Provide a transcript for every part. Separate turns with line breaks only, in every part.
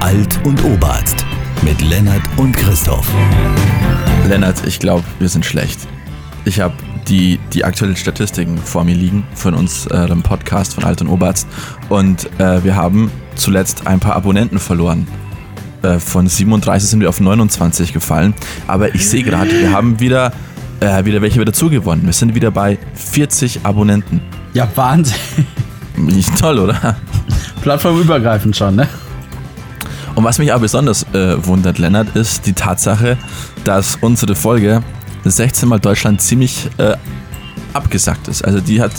Alt und Oberarzt mit Lennart und Christoph.
Lennart, ich glaube, wir sind schlecht. Ich habe die, die aktuellen Statistiken vor mir liegen von unserem Podcast von Alt und Oberarzt und äh, wir haben zuletzt ein paar Abonnenten verloren. Äh, von 37 sind wir auf 29 gefallen. Aber ich sehe gerade, wir haben wieder, äh, wieder welche wieder zugewonnen. Wir sind wieder bei 40 Abonnenten.
Ja, Wahnsinn.
Nicht toll, oder?
Plattformübergreifend schon, ne?
Und was mich auch besonders äh, wundert, Lennart, ist die Tatsache, dass unsere Folge 16 Mal Deutschland ziemlich äh, abgesackt ist. Also die hat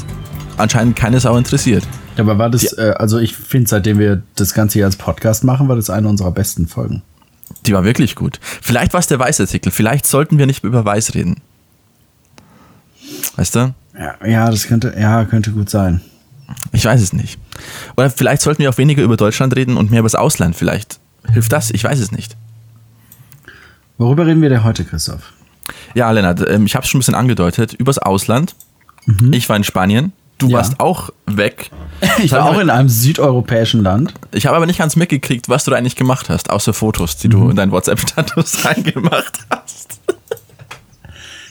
anscheinend keine Sau interessiert.
Ja, aber war das, äh, also ich finde, seitdem wir das Ganze hier als Podcast machen, war das eine unserer besten Folgen.
Die war wirklich gut. Vielleicht war es der Weißartikel. Vielleicht sollten wir nicht über Weiß reden. Weißt du?
Ja, ja, das könnte, ja, könnte gut sein.
Ich weiß es nicht. Oder vielleicht sollten wir auch weniger über Deutschland reden und mehr über das Ausland. Vielleicht hilft das. Ich weiß es nicht.
Worüber reden wir denn heute, Christoph?
Ja, Lennart, ähm, ich habe es schon ein bisschen angedeutet. Übers Ausland. Ich war in Spanien. Du
Ja.
warst auch weg.
Ich war auch in einem südeuropäischen Land.
Ich habe aber nicht ganz mitgekriegt, was du da eigentlich gemacht hast, außer Fotos, die
Mhm.
du in deinen WhatsApp-Status reingemacht hast.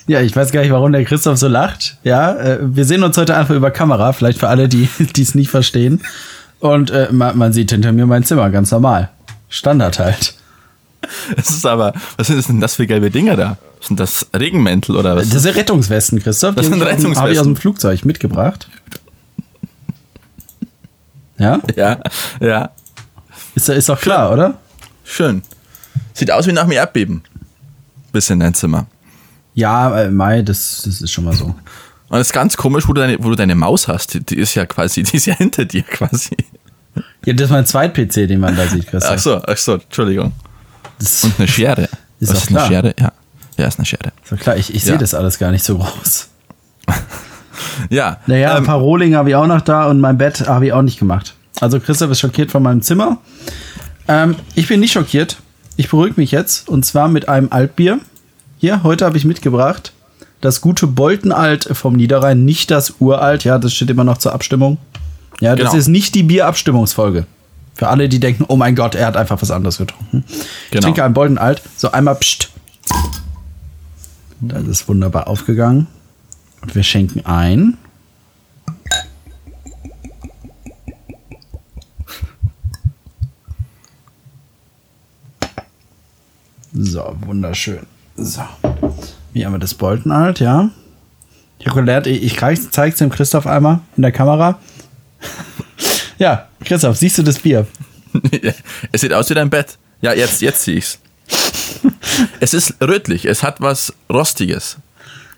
Ja, ich weiß gar nicht, warum der Christoph so lacht. Ja, äh, wir sehen uns heute einfach über Kamera, vielleicht für alle, die es nicht verstehen. Und äh, man, man sieht hinter mir mein Zimmer, ganz normal. Standard halt.
Es ist aber, was sind das denn das für gelbe Dinger da? Sind das Regenmäntel oder was?
Das sind Rettungswesten, Christoph.
Das sind
dem- Habe ich
Rettungswesten.
aus dem Flugzeug mitgebracht. Ja,
ja, ja,
ist, ist doch klar, oder?
schön. Sieht aus wie nach dem Erdbeben. Bisschen dein Zimmer.
Ja, äh, Mai, das, das ist schon mal so.
Und es ist ganz komisch, wo du deine, wo du deine Maus hast. Die, die ist ja quasi, die ist ja hinter dir quasi.
Ja, das ist mein Zweit-PC, den man da sieht, Christoph.
Ach so, ach so, Entschuldigung.
Das
Und eine Schere.
Ist doch
ist eine
klar.
Schere? Ja. Ja, ist eine Schere.
doch klar, ich, ich
Ja.
sehe das alles gar nicht so groß.
Ja.
Naja, ein
ähm,
paar Rohlinge habe ich auch noch da und mein Bett habe ich auch nicht gemacht. Also Christoph ist schockiert von meinem Zimmer. Ähm, ich bin nicht schockiert. Ich beruhige mich jetzt und zwar mit einem Altbier. Hier, heute habe ich mitgebracht das gute Boltenalt vom Niederrhein, nicht das Uralt. Ja, das steht immer noch zur Abstimmung. Ja, das
Genau.
ist nicht die Bierabstimmungsfolge. Für alle, die denken, oh mein Gott, er hat einfach was anderes getrunken. Ich
Genau.
trinke ein Boltenalt. So einmal pst. Das ist wunderbar aufgegangen. Und wir schenken ein. So, wunderschön. So. Hier haben wir das Boltenalt, ja. Ich habe gelernt, ich, ich zeige es dem Christoph einmal in der Kamera. ja, Christoph, siehst du das Bier?
es sieht aus wie dein Bett. Ja, jetzt, jetzt sehe ich's. es ist rötlich, es hat was Rostiges.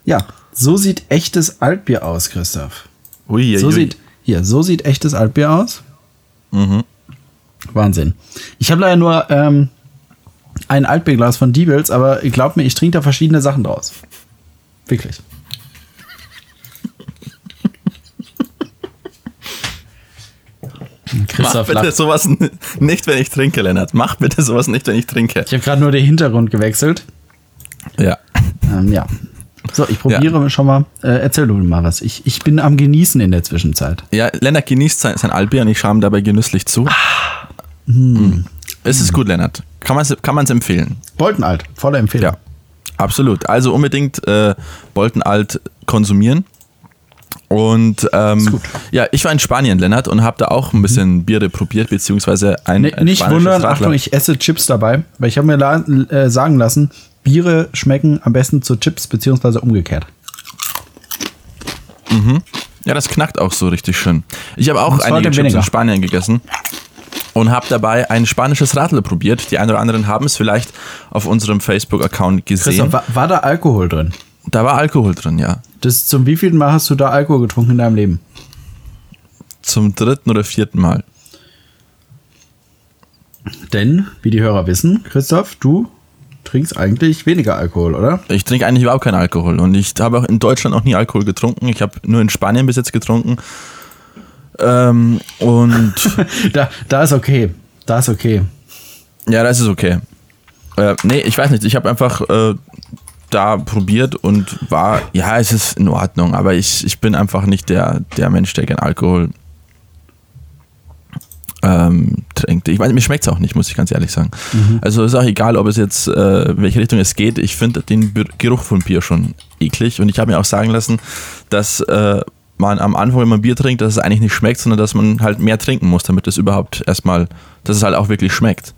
Ja, so sieht echtes Altbier aus, Christoph.
Ui,
So
ui.
sieht, hier, so sieht echtes Altbier aus. Wahnsinn. Ich habe leider nur ähm, ein Altbierglas von Diebels, aber glaub mir, ich trinke da verschiedene Sachen draus. Wirklich.
Mach
Christoph
bitte
lacht.
sowas nicht, wenn ich trinke, Lennart. Mach bitte sowas nicht, wenn ich trinke.
Ich habe gerade nur den Hintergrund gewechselt.
Ja.
Ähm, ja. So, ich probiere schon mal. Äh, erzähl du mal was. Ich, ich bin am Genießen in der Zwischenzeit.
Ja, Lennart genießt sein, sein Altbier und ich schaue ihm dabei genüsslich zu.
Ah.
Mm. Es ist gut, Lennart. Kann man es kann man's empfehlen.
Boltenalt, volle Empfehlung.
Ja, absolut. Also unbedingt äh, Bolton Alt konsumieren. Und ähm, ja, ich war in Spanien, Lennart, und habe da auch ein bisschen Biere probiert, beziehungsweise ein,
Nee,
ein
nicht wundern,
Radler.
Achtung, ich esse Chips dabei, weil ich habe mir la äh, sagen lassen, Biere schmecken am besten zu Chips, beziehungsweise umgekehrt.
Ja, das knackt auch so richtig schön. Ich habe auch einige Chips
weniger.
in Spanien gegessen und habe dabei ein spanisches Radler probiert. Die einen oder anderen haben es vielleicht auf unserem Facebook-Account gesehen.
Christoph, war, war da Alkohol drin?
Da war Alkohol drin, ja.
Das zum wievielten Mal hast du da Alkohol getrunken in deinem Leben?
Zum dritten oder vierten Mal.
Denn, wie die Hörer wissen, Christoph, du trinkst eigentlich weniger Alkohol, oder?
Ich trinke eigentlich überhaupt keinen Alkohol und ich habe auch in Deutschland noch nie Alkohol getrunken. Ich habe nur in Spanien bis jetzt getrunken. Ähm, und
Da, da ist okay. Da ist okay.
ja, das ist okay. Äh, nee, ich weiß nicht. Ich habe einfach äh, da probiert und war, ja, es ist in Ordnung, aber ich, ich bin einfach nicht der, der Mensch, der gern Alkohol ähm, trinkt. Ich weiß, mir schmeckt es auch nicht, muss ich ganz ehrlich sagen. Also ist auch egal, ob es jetzt, äh, welche Richtung es geht. Ich finde den Geruch von Bier schon eklig. Und ich habe mir auch sagen lassen, dass äh, man am Anfang, wenn man Bier trinkt, dass es eigentlich nicht schmeckt, sondern dass man halt mehr trinken muss, damit es überhaupt erstmal, dass es halt auch wirklich schmeckt.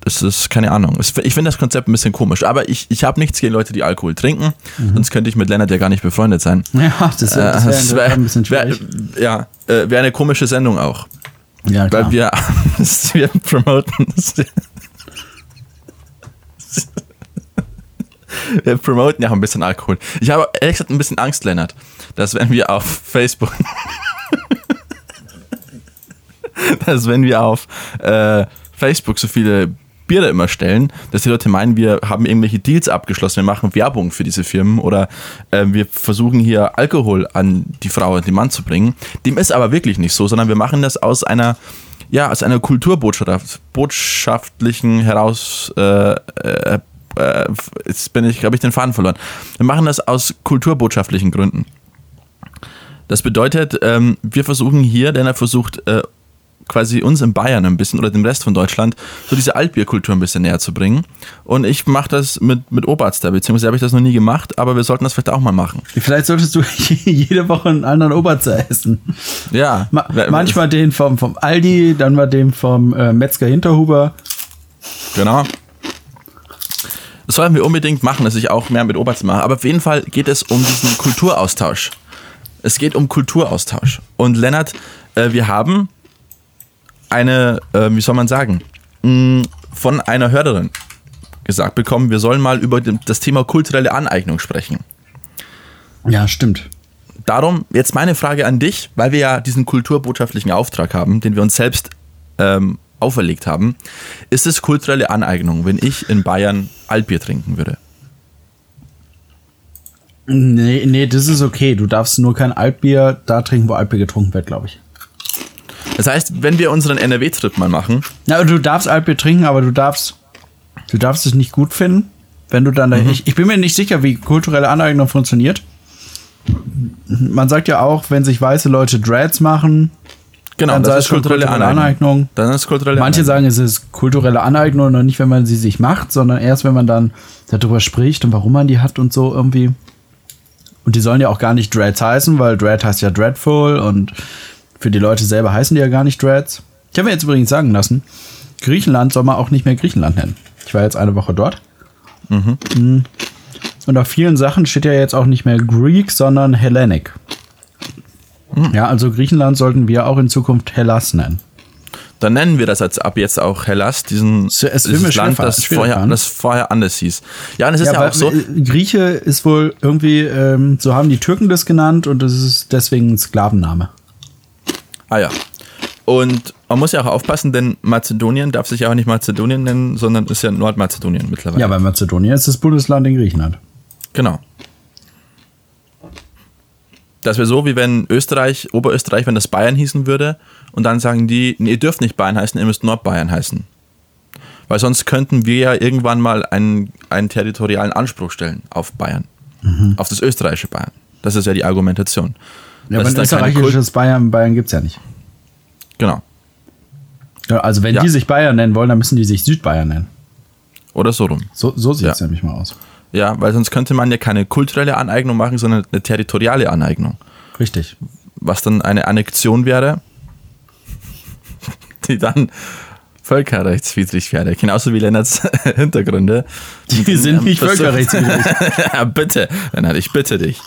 Das ist keine Ahnung. Ich finde das Konzept ein bisschen komisch. Aber ich, ich habe nichts gegen Leute, die Alkohol trinken. Sonst könnte ich mit Lennart ja gar nicht befreundet sein.
Ja, das, wär- das
Äh,
wäre
wär-
ein bisschen
wär-
schwierig.
ja, äh, wäre eine komische Sendung auch.
ja, klar.
Weil wir, wir promoten. Wir promoten ja auch ein bisschen Alkohol. Ich habe ehrlich gesagt ein bisschen Angst, Lennart, dass wenn wir auf Facebook, dass wenn wir auf äh, Facebook so viele Biere immer stellen, dass die Leute meinen, wir haben irgendwelche Deals abgeschlossen, wir machen Werbung für diese Firmen oder äh, wir versuchen hier Alkohol an die Frau und den Mann zu bringen. Dem ist aber wirklich nicht so, sondern wir machen das aus einer ja, aus einer Kulturbotschaft, botschaftlichen heraus, äh, äh, äh, jetzt bin ich, habe ich den Faden verloren. Wir machen das aus kulturbotschaftlichen Gründen. Das bedeutet, ähm, wir versuchen hier, denn er versucht, äh, quasi uns in Bayern ein bisschen oder dem Rest von Deutschland so diese Altbierkultur ein bisschen näher zu bringen. Und ich mache das mit, mit Oberarzt da, beziehungsweise habe ich das noch nie gemacht, aber wir sollten das vielleicht auch mal machen.
Vielleicht solltest du jede Woche einen anderen Oberzer essen.
Ja.
Ma manchmal den vom, vom Aldi, dann mal den vom äh, Metzger Hinterhuber.
Genau. Das sollten wir unbedingt machen, dass ich auch mehr mit Oberarzt mache. Aber auf jeden Fall geht es um diesen Kulturaustausch. Es geht um Kulturaustausch. Und Lennart, äh, wir haben eine, äh, wie soll man sagen, mh, von einer Hörerin gesagt bekommen, wir sollen mal über das Thema kulturelle Aneignung sprechen.
Ja, stimmt.
Darum jetzt meine Frage an dich, weil wir ja diesen kulturbotschaftlichen Auftrag haben, den wir uns selbst ähm, auferlegt haben. Ist es kulturelle Aneignung, wenn ich in Bayern Altbier trinken würde?
Nee, nee, das ist okay. Du darfst nur kein Altbier da trinken, wo Altbier getrunken wird, glaube ich.
Das heißt, wenn wir unseren NRW-Trip mal machen,
Na, du darfst Altbier trinken, aber du darfst, du darfst es nicht gut finden, wenn du dann, da, ich, ich bin mir nicht sicher, wie kulturelle Aneignung funktioniert. Man sagt ja auch, wenn sich weiße Leute Dreads machen,
genau,
Dann
das
es
ist kulturelle
kulturelle
Aneignung.
Aneignung.
Dann ist kulturelle
manche
Aneignung.
sagen, es ist kulturelle Aneignung und nicht, wenn man sie sich macht, sondern erst, wenn man dann darüber spricht und warum man die hat und so irgendwie. Und die sollen ja auch gar nicht Dreads heißen, weil Dread heißt ja Dreadful und für die Leute selber heißen die ja gar nicht Dreads. Ich habe mir jetzt übrigens sagen lassen, Griechenland soll man auch nicht mehr Griechenland nennen. Ich war jetzt eine Woche dort. Mhm. Und auf vielen Sachen steht ja jetzt auch nicht mehr Greek, sondern Hellenic. Ja, also Griechenland sollten wir auch in Zukunft Hellas nennen.
Dann nennen wir das jetzt ab jetzt auch Hellas, diesen
Es- es will
dieses Land, das vorher, das vorher anders hieß. Ja, und es ist ja,
aber
auch so.
äh, Grieche ist wohl irgendwie, ähm, so haben die Türken das genannt und das ist deswegen ein Sklavenname.
Ah ja. Und man muss ja auch aufpassen, denn Mazedonien darf sich ja auch nicht Mazedonien nennen, sondern ist ja Nordmazedonien mittlerweile.
Ja, weil Mazedonien ist das Bundesland in Griechenland.
Genau. Das wäre so, wie wenn Österreich, Oberösterreich, wenn das Bayern hießen würde und dann sagen die, nee, ihr dürft nicht Bayern heißen, ihr müsst Nordbayern heißen. Weil sonst könnten wir ja irgendwann mal einen, einen territorialen Anspruch stellen auf Bayern. Auf das österreichische Bayern. Das ist ja die Argumentation.
Ja,
Das
aber ein österreichisches Bayern, Bayern gibt es ja nicht.
Genau.
Ja, Also wenn
Ja.
die sich Bayern nennen wollen, dann müssen die sich Südbayern nennen.
Oder so rum.
So, so sieht es
Ja.
nämlich mal aus.
Ja, weil sonst könnte man ja keine kulturelle Aneignung machen, sondern eine territoriale Aneignung.
Richtig.
was dann eine Annexion wäre, die dann völkerrechtswidrig wäre. Genauso wie Lennarts Hintergründe.
Die sind nicht völkerrechtswidrig.
ja, bitte, Lennart, ich bitte dich.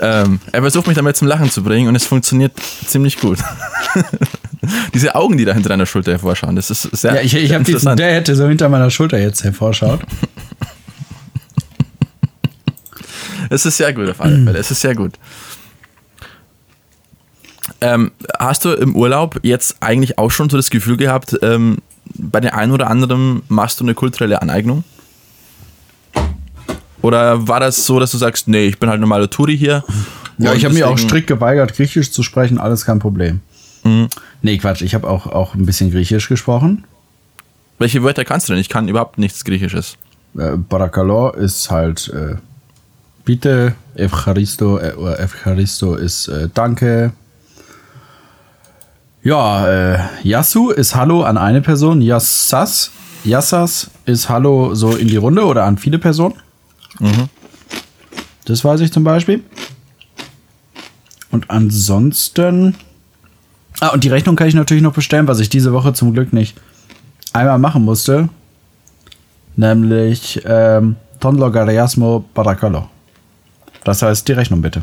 Ähm, er versucht mich damit zum Lachen zu bringen und es funktioniert ziemlich gut. Diese Augen, die da hinter deiner Schulter hervorschauen, das ist sehr
Ja, ich, ich habe diesen, der hätte so hinter meiner Schulter jetzt hervorschaut.
Es ist sehr gut auf alle Fälle. Es ist sehr gut. Ähm, hast du im Urlaub jetzt eigentlich auch schon so das Gefühl gehabt, ähm, bei den einen oder anderen machst du eine kulturelle Aneignung? Oder war das so, dass du sagst, nee, ich bin halt normaler Touri hier?
Ja, ich habe mir auch strikt geweigert, Griechisch zu sprechen, alles kein Problem. Nee, Quatsch, ich habe auch, auch ein bisschen Griechisch gesprochen.
Welche Wörter kannst du denn? Ich kann überhaupt nichts Griechisches.
Äh, Barakalo ist halt äh, bitte, Evcharisto, äh, oder Evcharisto ist äh, danke. Ja, äh, Yasu ist Hallo an eine Person. Yassas, Yassas ist Hallo so in die Runde oder an viele Personen. Das weiß ich zum Beispiel. Und ansonsten. Ah, und die Rechnung kann ich natürlich noch bestellen, was ich diese Woche zum Glück nicht einmal machen musste. Nämlich ähm, Ton Logariasmo Baracalo. Das heißt die Rechnung bitte.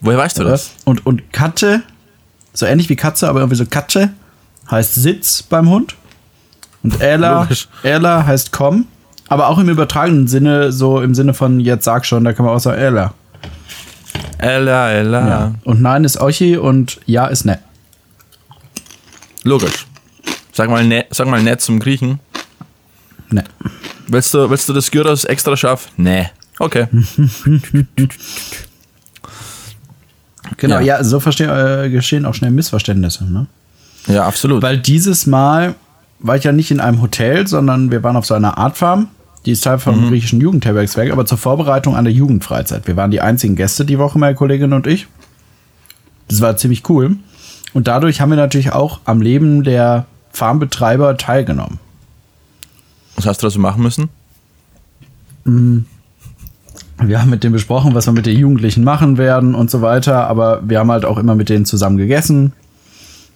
Woher weißt du das?
Und, und Katze, so ähnlich wie Katze, aber irgendwie so Katze, heißt Sitz beim Hund. Und Ella. Ella heißt komm. Aber auch im übertragenen Sinne, so im Sinne von jetzt sag schon, da kann man auch sagen Ella.
Ella, Ella.
Ja. Und nein ist Ochi und ja ist ne.
Logisch. Sag mal, ne, sag mal nett zum Griechen.
Ne.
Willst du, willst du das Gyros extra scharf? Nee. Okay.
Genau,
Ja.
ja, so versteh, äh, geschehen auch schnell Missverständnisse. Ne?
Ja, absolut.
Weil dieses Mal war ich ja nicht in einem Hotel, sondern wir waren auf so einer Artfarm. Die ist Teil vom griechischen Jugendherbergswerk, aber zur Vorbereitung an der Jugendfreizeit. Wir waren die einzigen Gäste die Woche, meine Kollegin und ich. Das war ziemlich cool. Und dadurch haben wir natürlich auch am Leben der Farmbetreiber teilgenommen.
Was hast du dazu machen müssen?
Wir haben mit denen besprochen, was wir mit den Jugendlichen machen werden und so weiter, aber wir haben halt auch immer mit denen zusammen gegessen.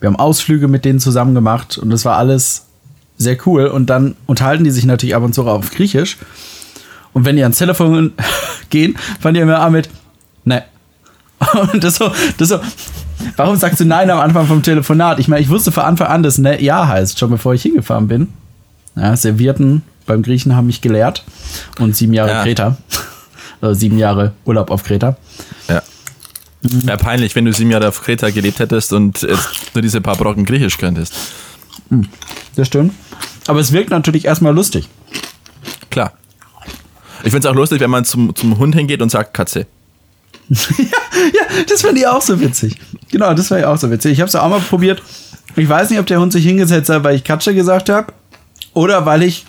Wir haben Ausflüge mit denen zusammen gemacht und das war alles sehr cool. Und dann unterhalten die sich natürlich ab und zu auch auf Griechisch. Und wenn die ans Telefon gehen, fangen die immer an mit ne. Und das so, das so, warum sagst du nein am Anfang vom Telefonat? Ich meine, ich wusste von Anfang an, dass ne ja heißt, schon bevor ich hingefahren bin. Ja, Servierten beim Griechen haben mich gelehrt. Und sieben Jahre
Ja.
Kreta. Also sieben Jahre Urlaub auf Kreta.
Ja. Wäre peinlich, wenn du sieben Jahre auf Kreta gelebt hättest und jetzt nur diese paar Brocken Griechisch könntest.
Das stimmt. Aber es wirkt natürlich erstmal lustig.
Klar. Ich finde es auch lustig, wenn man zum, zum Hund hingeht und sagt Katze.
Ja, das fand ich auch so witzig. Genau, das war ja auch so witzig. Ich habe es auch mal probiert. Ich weiß nicht, ob der Hund sich hingesetzt hat, weil ich Katsche gesagt habe. Oder weil ich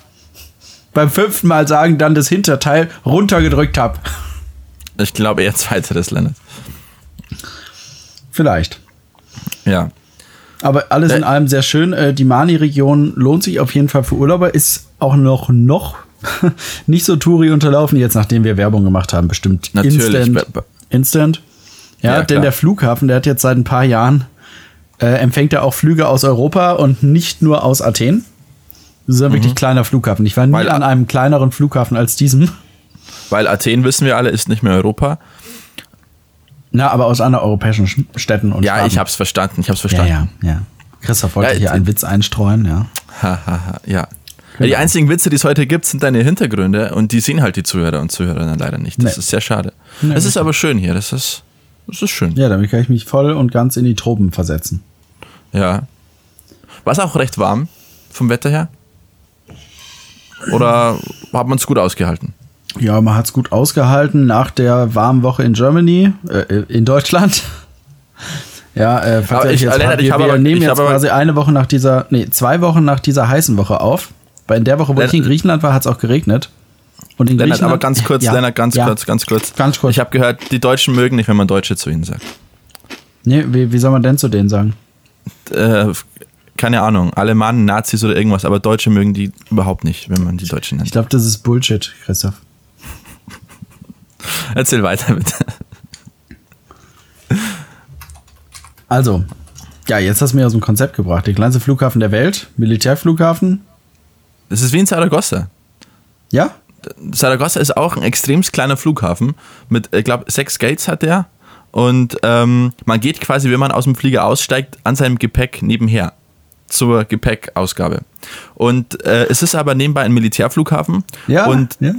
beim fünften Mal sagen dann das Hinterteil runtergedrückt habe.
Ich glaube eher zweiteres, Leonard.
Vielleicht.
Ja.
Aber alles in
Äh.
allem sehr schön. Äh, Die Mani-Region lohnt sich auf jeden Fall für Urlauber. Ist auch noch, noch nicht so Touri unterlaufen, jetzt nachdem wir Werbung gemacht haben. Bestimmt
Natürlich.
instant. Instant. Ja,
Ja,
denn
klar.
der Flughafen, der hat jetzt seit ein paar Jahren, äh, empfängt er auch Flüge aus Europa und nicht nur aus Athen. Das ist ein wirklich kleiner Flughafen. Ich war nie
Mhm. Weil-
an einem kleineren Flughafen als diesem.
Weil Athen, wissen wir alle, ist nicht mehr Europa.
Na, aber aus anderen europäischen Sch- Städten und
Ja,
Staaten.
ich hab's verstanden. Ich hab's
Ja,
verstanden.
ja, ja. Christoph wollte
Ja,
hier einen Witz einstreuen, ja.
Ha, ha, ha, ja. ja. Die einzigen Witze, die es heute gibt, sind deine Hintergründe und die sehen halt die Zuhörer und Zuhörerinnen leider nicht. Das
Nee.
ist sehr schade.
Nee,
Es ist aber schön hier. Das ist, das ist schön.
Ja, damit kann ich mich voll und ganz in die Tropen versetzen.
Ja. War es auch recht warm vom Wetter her? Oder hat man es gut ausgehalten?
Ja, man hat's gut ausgehalten nach der warmen Woche in Germany, äh, in Deutschland. Ja, äh,
ich-
jetzt
Lennart,
wir, wir nehmen jetzt quasi eine Woche nach dieser, nee, zwei Wochen nach dieser heißen Woche auf. Weil in der Woche, wo ich in
Lennart-
Griechenland war, hat's auch geregnet. Und in
Lennart,
Griechenland,
aber ganz kurz,
ja,
Lennart, ganz
ja.
kurz, ganz kurz.
Ganz kurz.
Ich habe gehört, die Deutschen mögen nicht, wenn man Deutsche zu ihnen sagt.
Nee, wie, wie soll man denn zu denen sagen?
Äh, keine Ahnung, Alemannen, Nazis oder irgendwas, aber Deutsche mögen die überhaupt nicht, wenn man die Deutschen
Ich
nennt.
glaube, das ist Bullshit, Christoph.
Erzähl weiter bitte.
Also, ja, jetzt hast du mir aus dem Konzept gebracht. Der kleinste Flughafen der Welt, Militärflughafen.
Das ist wie in Saragossa.
Ja,
Saragossa ist auch ein extrem kleiner Flughafen mit, ich glaube, sechs Gates hat der. Und ähm, man geht quasi, wenn man aus dem Flieger aussteigt, an seinem Gepäck nebenher zur Gepäckausgabe. Und äh, es ist aber nebenbei ein Militärflughafen.
Ja,
Und
ja.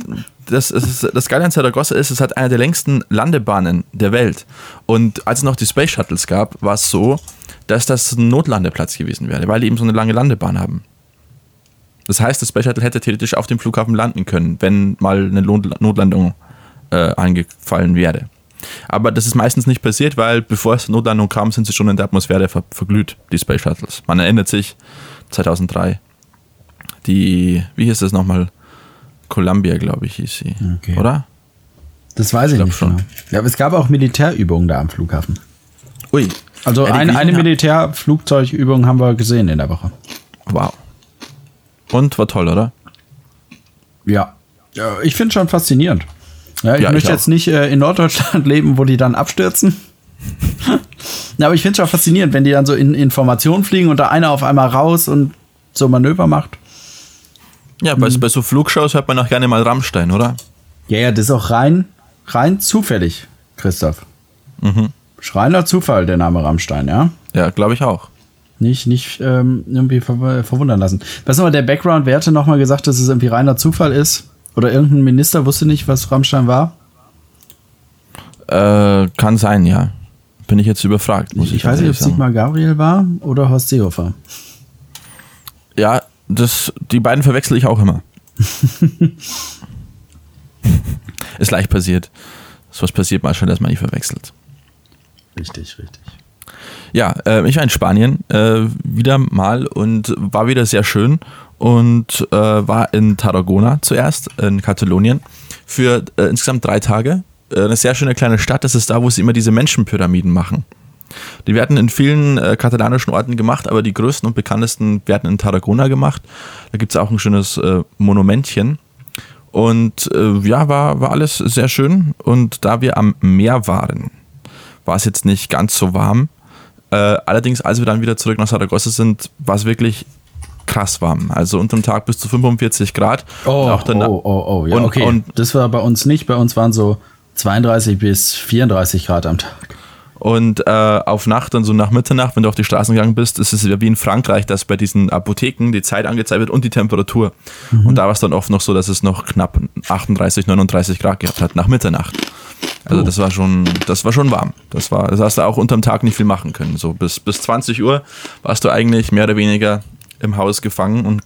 das, ist, das Geile an Saragossa ist, es hat eine der längsten Landebahnen der Welt. Und als es noch die Space Shuttles gab, war es so, dass das ein Notlandeplatz gewesen wäre, weil die eben so eine lange Landebahn haben. Das heißt, das Space Shuttle hätte theoretisch auf dem Flughafen landen können, wenn mal eine Not- Notlandung äh, eingefallen wäre. Aber das ist meistens nicht passiert, weil bevor es zur Notlandung kam, sind sie schon in der Atmosphäre ver verglüht, die Space Shuttles. Man erinnert sich, 2003, die, wie hieß das nochmal? Columbia, glaube ich, hieß sie.
Okay.
Oder?
das weiß ich,
glaub
nicht
schon.
genau. Ja, aber es gab auch Militärübungen da am Flughafen.
Ui.
Also
Ja, die
eine, Militärflugzeugübung haben wir gesehen in der Woche.
Wow. Und war toll, oder?
Ja. ja ich finde schon faszinierend. Ja, ich
Ja, ich
möchte
auch.
jetzt nicht äh, in Norddeutschland leben, wo die dann abstürzen. ja, aber ich finde es schon faszinierend, wenn die dann so in Informationen fliegen und da einer auf einmal raus und so Manöver macht.
Ja, bei, bei so Flugshows hört man auch gerne mal Rammstein, oder?
Ja, ja, das ist auch rein, rein zufällig, Christoph. Ist Reiner Zufall, der Name Rammstein, ja?
Ja, glaube ich auch.
Nicht, nicht ähm, irgendwie ver verwundern lassen. Was nochmal der Background? Wer hatte nochmal gesagt, dass es irgendwie reiner Zufall ist? Oder irgendein Minister wusste nicht, was Rammstein war?
Äh, kann sein, ja. Bin ich jetzt überfragt, muss
Ich,
ich,
weiß nicht, ob
sagen.
Sigmar Gabriel war oder Horst Seehofer.
Ja, das, die beiden verwechsel ich auch immer. Ist leicht passiert. So was passiert mal schon, dass man nicht verwechselt.
Richtig, richtig.
Ja, äh, ich war in Spanien äh, wieder mal und war wieder sehr schön und äh, war in Tarragona zuerst, in Katalonien, für äh, insgesamt drei Tage. Äh, eine sehr schöne kleine Stadt, das ist da, wo sie immer diese Menschenpyramiden machen. Die werden in vielen äh, katalanischen Orten gemacht, aber die größten und bekanntesten werden in Tarragona gemacht. Da gibt es auch ein schönes äh, Monumentchen. Und äh, ja, war, war alles sehr schön. Und da wir am Meer waren, war es jetzt nicht ganz so warm. Allerdings, als wir dann wieder zurück nach Saragossa sind, war es wirklich krass warm. Also unterm Tag bis zu 45 Grad.
Oh, oh, oh, oh, ja,
und-
okay.
und-
das war bei uns nicht. Bei uns waren so 32 bis 34 Grad am Tag.
Und äh, auf Nacht, dann so nach Mitternacht, wenn du auf die Straßen gegangen bist, ist es ja wie in Frankreich, dass bei diesen Apotheken die Zeit angezeigt wird und die Temperatur. Und da war es dann oft noch so, dass es noch knapp 38, 39 Grad gehabt hat nach Mitternacht. Also das war schon, das war schon warm. Das war, das hast du auch unterm Tag nicht viel machen können. So bis, bis 20 Uhr warst du eigentlich mehr oder weniger im Haus gefangen und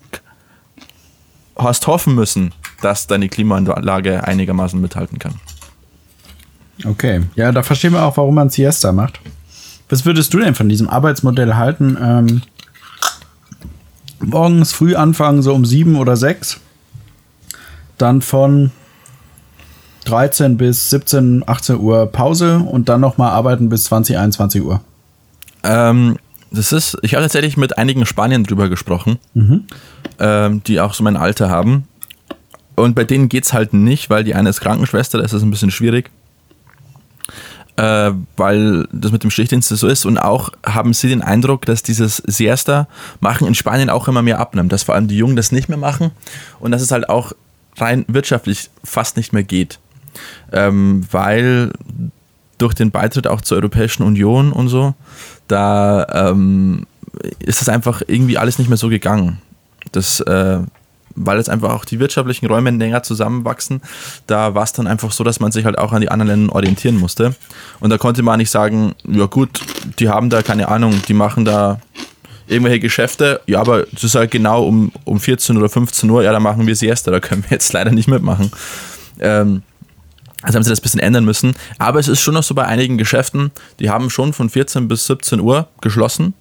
hast hoffen müssen, dass deine Klimaanlage einigermaßen mithalten kann.
Okay. Ja, da verstehen wir auch, warum man Siesta macht. Was würdest du denn von diesem Arbeitsmodell halten? Ähm, morgens früh anfangen, so um sieben oder sechs. Dann von 13 bis 17, 18 Uhr Pause und dann nochmal arbeiten bis 20, 21 Uhr.
Ähm, das ist, ich habe tatsächlich mit einigen Spaniern drüber gesprochen, ähm, die auch so mein Alter haben. Und bei denen geht es halt nicht, weil die eine ist Krankenschwester, da ist das ein bisschen schwierig. Äh, weil das mit dem Schichtdienst so ist. Und auch haben sie den Eindruck, dass dieses Siesta machen in Spanien auch immer mehr abnimmt, dass vor allem die Jungen das nicht mehr machen und dass es halt auch rein wirtschaftlich fast nicht mehr geht. Ähm, weil durch den Beitritt auch zur Europäischen Union und so, da ähm, ist das einfach irgendwie alles nicht mehr so gegangen. Das, äh, weil jetzt einfach auch die wirtschaftlichen Räume länger zusammenwachsen, da war es dann einfach so, dass man sich halt auch an die anderen Länder orientieren musste. Und da konnte man nicht sagen, ja gut, die haben da keine Ahnung, die machen da irgendwelche Geschäfte, ja, aber es ist halt genau um, um 14 oder 15 Uhr, ja, da machen wir Siesta, da können wir jetzt leider nicht mitmachen. Ähm, also haben sie das ein bisschen ändern müssen. Aber es ist schon noch so bei einigen Geschäften, die haben schon von 14 bis 17 Uhr geschlossen.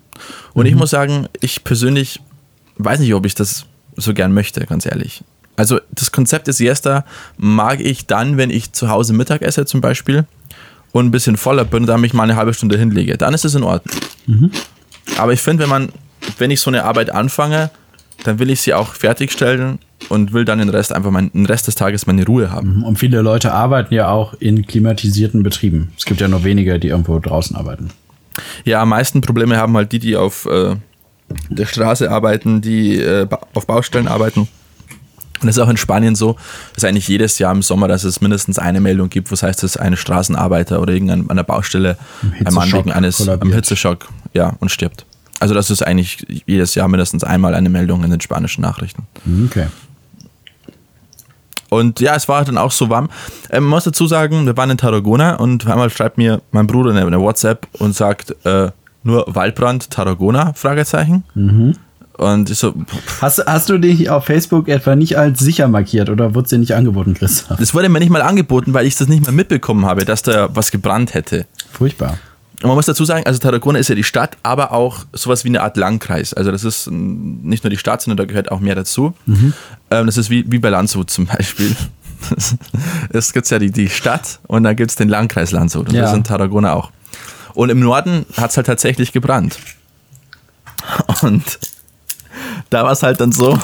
Und ich muss sagen, ich persönlich weiß nicht, ob ich das so gern möchte, ganz ehrlich. Also das Konzept des Siesta mag ich dann, wenn ich zu Hause Mittag esse zum Beispiel und ein bisschen voller bin und dann mich mal eine halbe Stunde hinlege. Dann ist es in Ordnung. Aber ich finde, wenn man, wenn ich so eine Arbeit anfange, dann will ich sie auch fertigstellen und will dann den Rest einfach meinen, den Rest des Tages meine Ruhe haben.
Und viele Leute arbeiten ja auch in klimatisierten Betrieben. Es gibt ja nur wenige, die irgendwo draußen arbeiten.
Ja, am meisten Probleme haben halt die, die auf äh, der Straße arbeiten, die äh, auf Baustellen arbeiten. Und das ist auch in Spanien so, dass eigentlich jedes Jahr im Sommer, dass es mindestens eine Meldung gibt, was heißt, dass ein Straßenarbeiter oder irgendein an der Baustelle ein Mann wegen eines am. Hitzeschock ja, und stirbt. Also das ist eigentlich jedes Jahr mindestens einmal eine Meldung in den spanischen Nachrichten.
Okay.
Und ja, es war dann auch so warm. Ähm, man muss dazu sagen, wir waren in Tarragona und einmal schreibt mir mein Bruder eine, eine WhatsApp und sagt, äh, nur Waldbrand Tarragona? Fragezeichen. Und ich so, pff,
Hast, hast du dich auf Facebook etwa nicht als sicher markiert oder wurde es dir nicht angeboten, Christoph?
das wurde mir nicht mal angeboten, weil ich das nicht mal mitbekommen habe, dass da was gebrannt hätte.
Furchtbar.
Und man muss dazu sagen, also Tarragona ist ja die Stadt, aber auch sowas wie eine Art Landkreis. Also das ist nicht nur die Stadt, sondern da gehört auch mehr dazu. Ähm, das ist wie, wie bei Landshut zum Beispiel. Es gibt ja die, die Stadt und dann gibt es den Landkreis Landshut. Und
Ja.
das ist in Tarragona auch. Und im Norden hat es halt tatsächlich gebrannt. Und da war es halt dann so,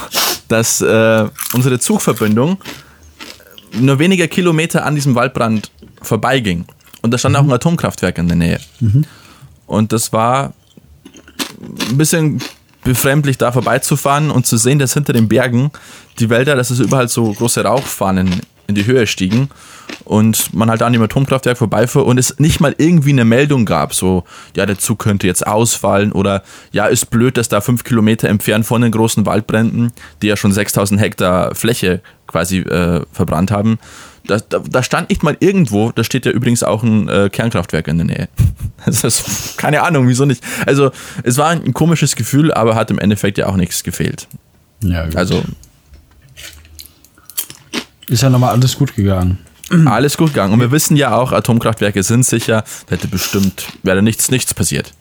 dass äh, unsere Zugverbindung nur weniger Kilometer an diesem Waldbrand vorbeiging. Und da stand auch ein Atomkraftwerk in der Nähe. Und das war ein bisschen befremdlich, da vorbeizufahren und zu sehen, dass hinter den Bergen die Wälder, dass es überall so große Rauchfahnen in die Höhe stiegen und man halt an dem Atomkraftwerk vorbeifuhr und es nicht mal irgendwie eine Meldung gab, so, ja, der Zug könnte jetzt ausfallen oder ja, ist blöd, dass da fünf Kilometer entfernt von den großen Waldbränden, die ja schon 6000 Hektar Fläche quasi äh, verbrannt haben, da, da, da, stand nicht mal irgendwo, da steht ja übrigens auch ein äh, Kernkraftwerk in der Nähe. Das ist keine Ahnung, wieso nicht. Also, es war ein komisches Gefühl, aber hat im Endeffekt ja auch nichts gefehlt.
Ja, gut.
Also,
ist ja nochmal alles gut gegangen.
alles gut gegangen. Und wir wissen ja auch, Atomkraftwerke sind sicher, da hätte bestimmt, wäre nichts, nichts passiert.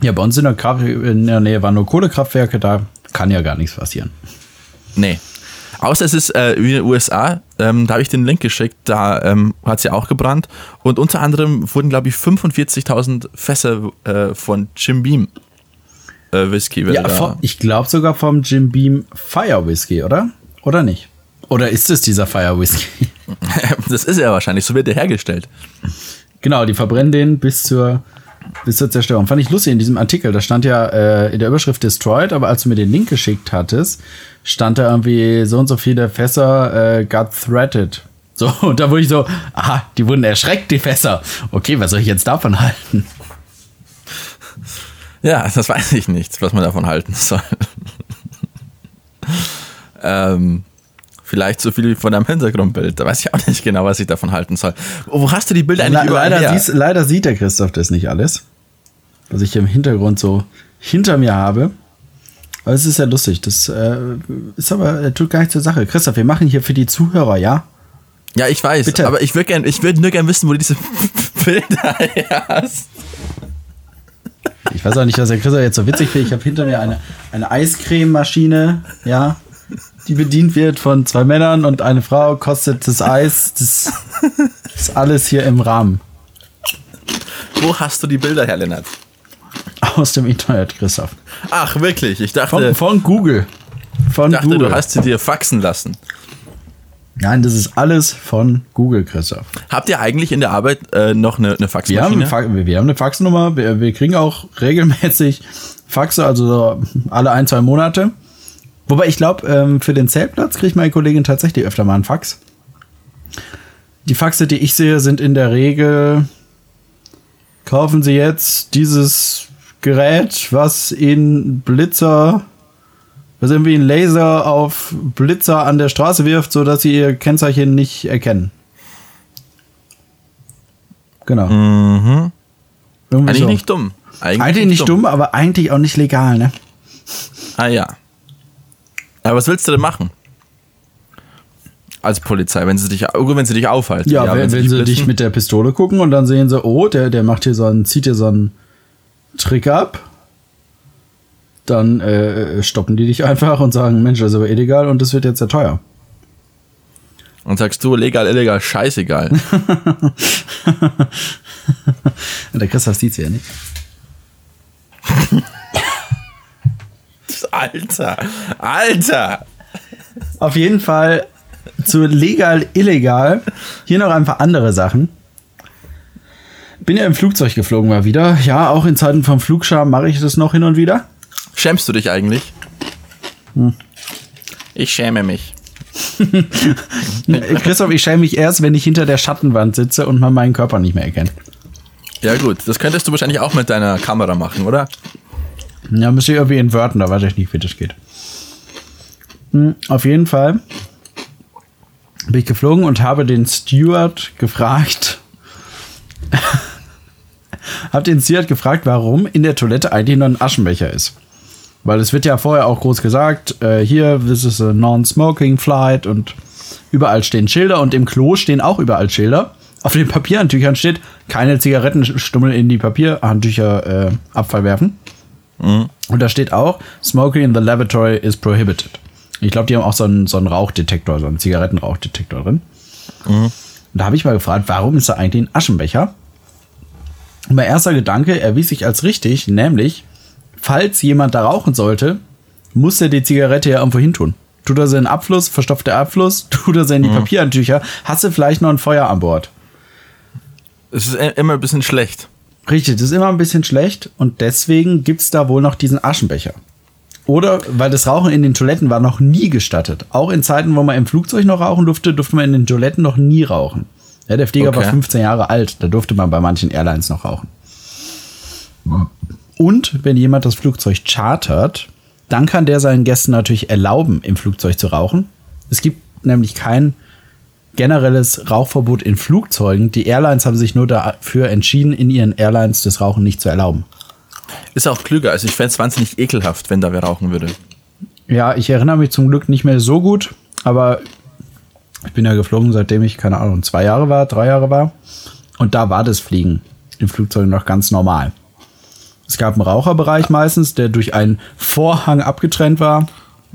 Ja, bei uns in der, Kraft in der Nähe waren nur Kohlekraftwerke, da kann ja gar nichts passieren.
Nee. Außer es ist äh, wie in den USA, ähm, da habe ich den Link geschickt, da ähm, hat es ja auch gebrannt. Und unter anderem wurden, glaube ich, 45.000 Fässer äh, von Jim Beam äh, Whisky.
Ja, vom, ich glaube sogar vom Jim Beam Fire Whisky, oder? Oder nicht? Oder ist es dieser Fire Whisky?
das ist er wahrscheinlich, so wird er hergestellt.
Genau, die verbrennen den bis zur, bis zur Zerstörung. Fand ich lustig in diesem Artikel. Da stand ja äh, in der Überschrift Destroyed, aber als du mir den Link geschickt hattest, stand da irgendwie so und so viele Fässer äh, got threatened. So, und da wurde ich so, aha, die wurden erschreckt, die Fässer. Okay, was soll ich jetzt davon halten?
Ja, das weiß ich nicht, was man davon halten soll. ähm, vielleicht so viel von deinem Hintergrundbild. Da weiß ich auch nicht genau, was ich davon halten soll. Wo hast du die Bilder eigentlich
Le
überall
leider,
her?
siehst, leider sieht der Christoph das nicht alles. Was ich hier im Hintergrund so hinter mir habe. Aber es ist ja lustig. Das äh, ist aber, tut gar nicht zur Sache. Christoph, wir machen hier für die Zuhörer, ja?
Ja, ich weiß,
Bitte.
aber ich würde gern, ich würde nur gern wissen, wo du diese Bilder hast.
Ich weiß auch nicht, was der Christoph jetzt so witzig findet. Ich habe hinter mir eine, eine Eiscrememaschine, ja, die bedient wird von zwei Männern und eine Frau, kostet das Eis. Das ist alles hier im Rahmen.
Wo hast du die Bilder her, Lennart?
Aus dem Internet, Christoph.
Ach, wirklich? Ich
Von,
dachte,
von Google. Von
dachte
Google.
du hast sie dir faxen lassen.
Nein, das ist alles von Google, Christoph.
Habt ihr eigentlich in der Arbeit äh, noch eine, eine
Wir
Faxmaschine?
haben, eine Fa- wir wir haben eine Faxnummer. Wir, wir kriegen auch regelmäßig Faxe, also so alle ein, zwei Monate. Wobei ich glaube, ähm, für den Zeltplatz kriegt meine Kollegin tatsächlich öfter mal einen Fax. Die Faxe, die ich sehe, sind in der Regel, kaufen Sie jetzt dieses Gerät, was Ihnen Blitzer, was irgendwie einen Laser auf Blitzer an der Straße wirft, sodass Sie Ihr Kennzeichen nicht erkennen. Genau.
Mhm.
Irgendwie
Eigentlich
so.
nicht dumm.
Eigentlich nicht dumm, aber eigentlich auch nicht legal, ne?
Ah ja. Aber was willst du denn machen? Als Polizei, wenn sie dich, gut, wenn sie dich aufhalten.
Ja, wenn, wenn sie dich
blitzen.
mit der Pistole gucken und dann sehen sie, oh, der, der macht hier so einen, zieht hier so einen Trick ab, dann äh, stoppen die dich einfach und sagen, Mensch, das ist aber illegal und das wird jetzt sehr teuer.
Und sagst du, legal, illegal, scheißegal.
Der Christoph sieht's ja nicht.
Alter, Alter.
Auf jeden Fall zu legal, illegal. Hier noch ein paar andere Sachen. Bin ja im Flugzeug geflogen mal wieder. Ja, auch in Zeiten vom Flugscham mache ich das noch hin und wieder.
Schämst du dich eigentlich?
Hm.
Ich schäme mich.
Christoph, ich schäme mich erst, wenn ich hinter der Schattenwand sitze und man meinen Körper nicht mehr erkennt.
Ja gut, das könntest du wahrscheinlich auch mit deiner Kamera machen, oder?
Ja, müsste ich irgendwie inverten, da weiß ich nicht, wie das geht. Hm, Auf jeden Fall bin ich geflogen und habe den Steward gefragt. habe den Steward gefragt, warum in der Toilette eigentlich noch ein Aschenbecher ist. Weil es wird ja vorher auch groß gesagt, äh, hier, this is a non-smoking flight und überall stehen Schilder und im Klo stehen auch überall Schilder. Auf den Papierhandtüchern steht, keine Zigarettenstummel in die Papierhandtücher äh, Abfall werfen. Und da steht auch, Smoking in the Laboratory is prohibited. Ich glaube, die haben auch so einen, so einen Rauchdetektor, so einen Zigarettenrauchdetektor drin. Und da habe ich mal gefragt, warum ist da eigentlich ein Aschenbecher? Und mein erster Gedanke erwies sich als richtig, nämlich, falls jemand da rauchen sollte, muss er die Zigarette ja irgendwo hin tun. Tut er sie in den Abfluss, verstopft der Abfluss, tut er sie in die Papierhandtücher, hast du vielleicht noch ein Feuer an Bord.
Es ist e- immer ein bisschen schlecht.
Richtig, das ist immer ein bisschen schlecht und deswegen gibt es da wohl noch diesen Aschenbecher. Oder weil das Rauchen in den Toiletten war noch nie gestattet. Auch in Zeiten, wo man im Flugzeug noch rauchen durfte, durfte man in den Toiletten noch nie rauchen. Ja, der Flieger
Okay.
war 15 Jahre alt, da durfte man bei manchen Airlines noch rauchen. Und wenn jemand das Flugzeug chartert, dann kann der seinen Gästen natürlich erlauben, im Flugzeug zu rauchen. Es gibt nämlich kein generelles Rauchverbot in Flugzeugen. Die Airlines haben sich nur dafür entschieden, in ihren Airlines das Rauchen nicht zu erlauben.
Ist auch klüger. Also ich fände es wahnsinnig ekelhaft, wenn da wer rauchen würde.
Ja, ich erinnere mich zum Glück nicht mehr so gut, aber ich bin ja geflogen, seitdem ich, keine Ahnung, zwei Jahre war, drei Jahre war. Und da war das Fliegen im Flugzeug noch ganz normal. Es gab einen Raucherbereich meistens, der durch einen Vorhang abgetrennt war.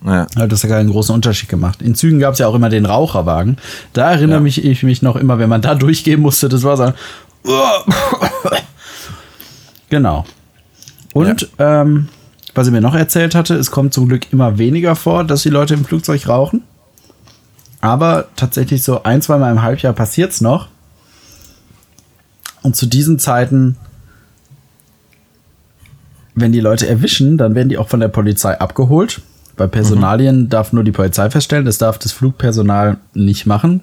Ja.
Hat das ja keinen großen Unterschied gemacht. In Zügen gab es ja auch immer den Raucherwagen. Da erinnere
Ja.
mich ich mich noch immer, wenn man da durchgehen musste, das war so. genau. Und ähm, was er mir noch erzählt hatte, es kommt zum Glück immer weniger vor, dass die Leute im Flugzeug rauchen. Aber tatsächlich so ein, zwei Mal im Halbjahr passiert es noch. Und zu diesen Zeiten, wenn die Leute erwischen, dann werden die auch von der Polizei abgeholt. Bei Personalien darf nur die Polizei feststellen, das darf das Flugpersonal nicht machen.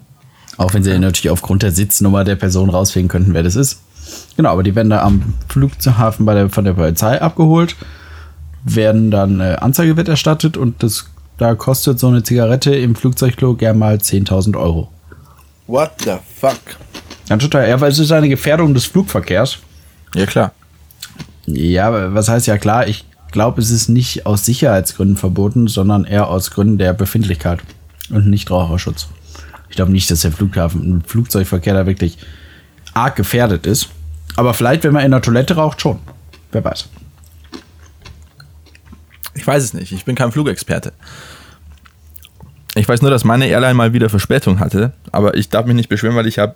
Auch wenn sie natürlich aufgrund der Sitznummer der Person rausfinden könnten, wer das ist. Genau, aber die werden da am Flughafen bei der, von der Polizei abgeholt, werden dann äh, Anzeige wird erstattet und das, da kostet so eine Zigarette im Flugzeugklo gern mal 10.000 Euro.
What the fuck?
Ganz total, ja, weil es ist eine Gefährdung des Flugverkehrs.
Ja, klar.
Ja, aber was heißt ja klar, ich glaube, es ist nicht aus Sicherheitsgründen verboten, sondern eher aus Gründen der Befindlichkeit und Nichtraucherschutz. Ich glaube nicht, dass der Flughafen, Flugzeugverkehr da wirklich arg gefährdet ist. Aber vielleicht, wenn man in der Toilette raucht, schon. Wer weiß.
Ich weiß es nicht. Ich bin kein Flugexperte. Ich weiß nur, dass meine Airline mal wieder Verspätung hatte, aber ich darf mich nicht beschweren, weil ich habe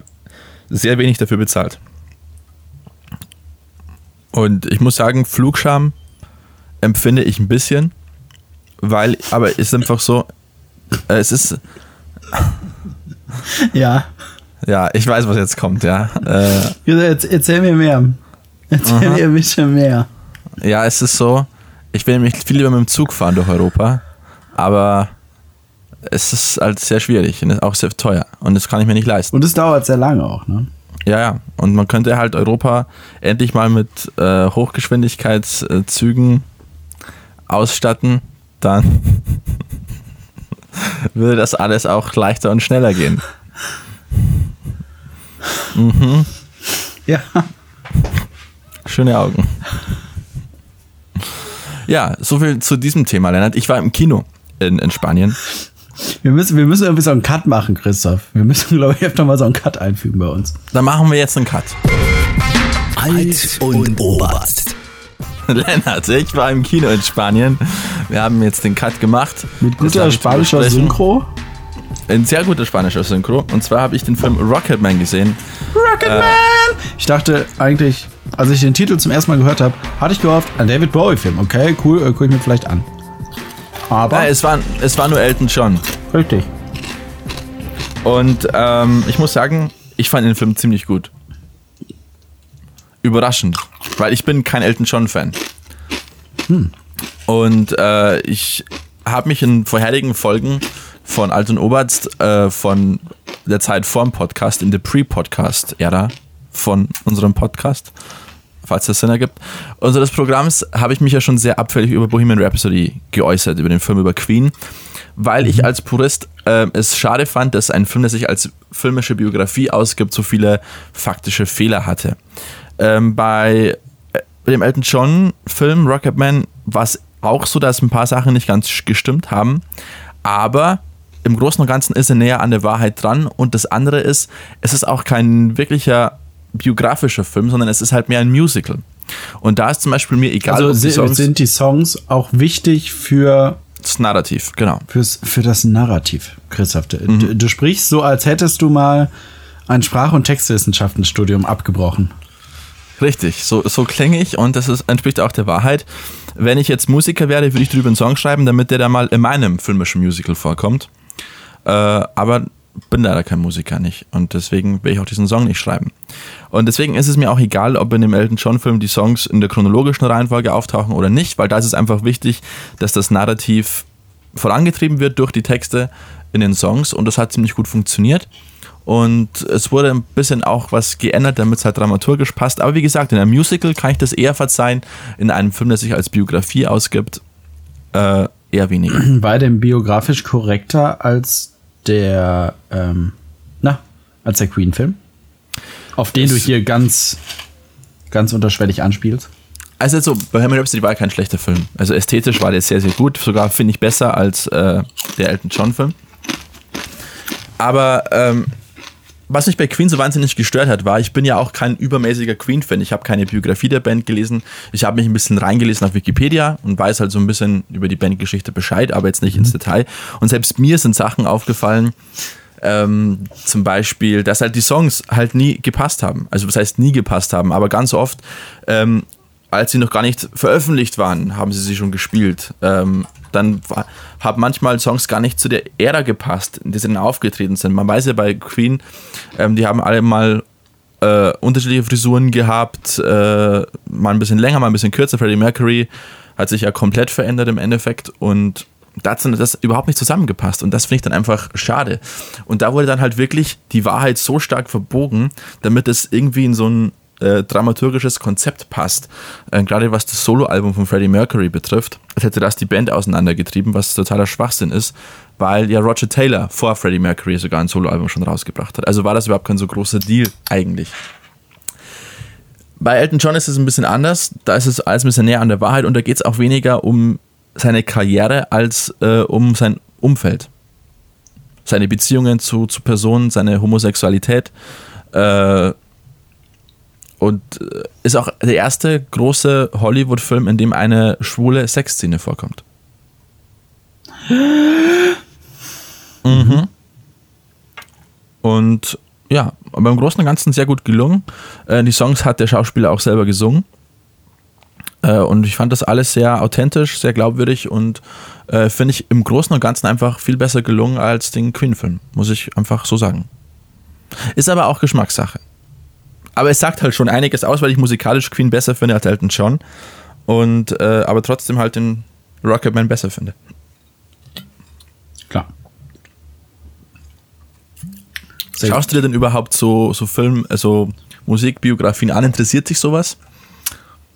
sehr wenig dafür bezahlt. Und ich muss sagen, Flugscham empfinde ich ein bisschen, weil, aber es ist einfach so, äh, es ist,
Ja.
ja, ich weiß, was jetzt kommt, ja. Äh,
Erzähl, mir mehr. Erzähl mir ein bisschen mehr.
ja, es ist so, ich will nämlich viel lieber mit dem Zug fahren durch Europa, aber es ist halt sehr schwierig und ist auch sehr teuer und das kann ich mir nicht leisten.
Und es dauert sehr lange auch, ne?
Ja, ja. Und man könnte halt Europa endlich mal mit äh, Hochgeschwindigkeitszügen ausstatten, dann würde das alles auch leichter und schneller gehen.
Ja.
Schöne Augen. Ja, soviel zu diesem Thema, Lennart. Ich war im Kino in, in Spanien.
Wir müssen, wir müssen irgendwie so einen Cut machen, Christoph. Wir müssen, glaube ich, öfter mal so einen Cut einfügen bei uns.
Da machen wir jetzt einen Cut.
Alt und Oberst.
Lennart, ich war im Kino in Spanien. Wir haben jetzt den Cut gemacht.
Mit guter spanischer. Synchro.
Ein sehr guter spanischer Synchro. Und zwar habe ich den Film Rocketman gesehen.
Rocketman! Ich dachte eigentlich, als ich den Titel zum ersten Mal gehört habe, hatte ich gehofft, ein David Bowie-Film. Okay, cool, äh, gucke ich mir vielleicht an. Aber,
Ah, es, war, es war nur Elton John.
richtig.
Und ähm, ich muss sagen, ich fand den Film ziemlich gut. Überraschend. Weil ich bin kein Elton John-Fan. Und äh, ich habe mich in vorherigen Folgen von Alt und Oberst äh, von der Zeit vorm Podcast, in der Pre-Podcast-Ära von unserem Podcast, falls das Sinn ergibt, unseres Programms, habe ich mich ja schon sehr abfällig über Bohemian Rhapsody geäußert, über den Film über Queen, weil ich als Purist äh, es schade fand, dass ein Film, der sich als filmische Biografie ausgibt, so viele faktische Fehler hatte. Ähm, bei äh, dem Elton John Film Rocketman war es auch so, dass ein paar Sachen nicht ganz gestimmt haben, aber im Großen und Ganzen ist er näher an der Wahrheit dran und das andere ist, es ist auch kein wirklicher biografischer Film, sondern es ist halt mehr ein Musical. Und da ist zum Beispiel mir egal,
Also
ob die Songs,
sind die Songs auch wichtig für,
das Narrativ, genau.
fürs, für das Narrativ, Christoph. Du, du, du sprichst so, als hättest du mal ein Sprach- und Textwissenschaftenstudium abgebrochen.
Richtig, so, so klinge ich und das ist, entspricht auch der Wahrheit. Wenn ich jetzt Musiker wäre, würde ich darüber einen Song schreiben, damit der da mal in meinem filmischen Musical vorkommt. Äh, aber bin leider kein Musiker nicht und deswegen will ich auch diesen Song nicht schreiben. Und deswegen ist es mir auch egal, ob in dem Elton John Film die Songs in der chronologischen Reihenfolge auftauchen oder nicht, weil da ist es einfach wichtig, dass das Narrativ vorangetrieben wird durch die Texte in den Songs und das hat ziemlich gut funktioniert. Und es wurde ein bisschen auch was geändert, damit es halt dramaturgisch passt. Aber wie gesagt, in einem Musical kann ich das eher verzeihen. In einem Film, der sich als Biografie ausgibt, äh, eher weniger.
War dem biografisch korrekter als der, ähm, na, als der Queen-Film? Auf den du hier ganz, ganz unterschwellig anspielst?
Also, so, Bohemian Rhapsody war kein schlechter Film. Also ästhetisch war der sehr, sehr gut. Sogar finde ich besser als äh, der Elton John-Film. Aber ähm, was mich bei Queen so wahnsinnig gestört hat, war, ich bin ja auch kein übermäßiger Queen-Fan. Ich habe keine Biografie der Band gelesen. Ich habe mich ein bisschen reingelesen auf Wikipedia und weiß halt so ein bisschen über die Bandgeschichte Bescheid, aber jetzt nicht ins Detail. Und selbst mir sind Sachen aufgefallen, ähm, zum Beispiel, dass halt die Songs halt nie gepasst haben. Also was heißt nie gepasst haben, aber ganz oft, ähm, als sie noch gar nicht veröffentlicht waren, haben sie sie schon gespielt. Ähm, dann haben manchmal Songs gar nicht zu der Ära gepasst, in der sie dann aufgetreten sind. Man weiß ja bei Queen, ähm, die haben alle mal äh, unterschiedliche Frisuren gehabt, äh, mal ein bisschen länger, mal ein bisschen kürzer. Freddie Mercury hat sich ja komplett verändert im Endeffekt und da hat das überhaupt nicht zusammengepasst und das finde ich dann einfach schade. Und da wurde dann halt wirklich die Wahrheit so stark verbogen, damit es irgendwie in so ein äh, dramaturgisches Konzept passt. Äh, gerade was das Soloalbum von Freddie Mercury betrifft, als hätte das die Band auseinandergetrieben, was totaler Schwachsinn ist, weil ja Roger Taylor vor Freddie Mercury sogar ein Soloalbum schon rausgebracht hat. Also war das überhaupt kein so großer Deal eigentlich. Bei Elton John ist es ein bisschen anders. Da ist es alles ein bisschen näher an der Wahrheit und da geht es auch weniger um seine Karriere als äh, um sein Umfeld. Seine Beziehungen zu, zu Personen, seine Homosexualität. Äh, und äh, ist auch der erste große Hollywood-Film, in dem eine schwule Sexszene vorkommt. Mhm. Und ja, aber im Großen und Ganzen sehr gut gelungen. Äh, die Songs hat der Schauspieler auch selber gesungen. Äh, und ich fand das alles sehr authentisch, sehr glaubwürdig und äh, finde ich im Großen und Ganzen einfach viel besser gelungen als den Queen-Film, muss ich einfach so sagen. Ist aber auch Geschmackssache aber es sagt halt schon einiges aus, weil ich musikalisch Queen besser finde als Elton John. Und äh, aber trotzdem halt den Rocketman besser finde.
Klar.
Sehr Schaust gut. du dir denn überhaupt so, so Film, also Musikbiografien an? Interessiert sich sowas?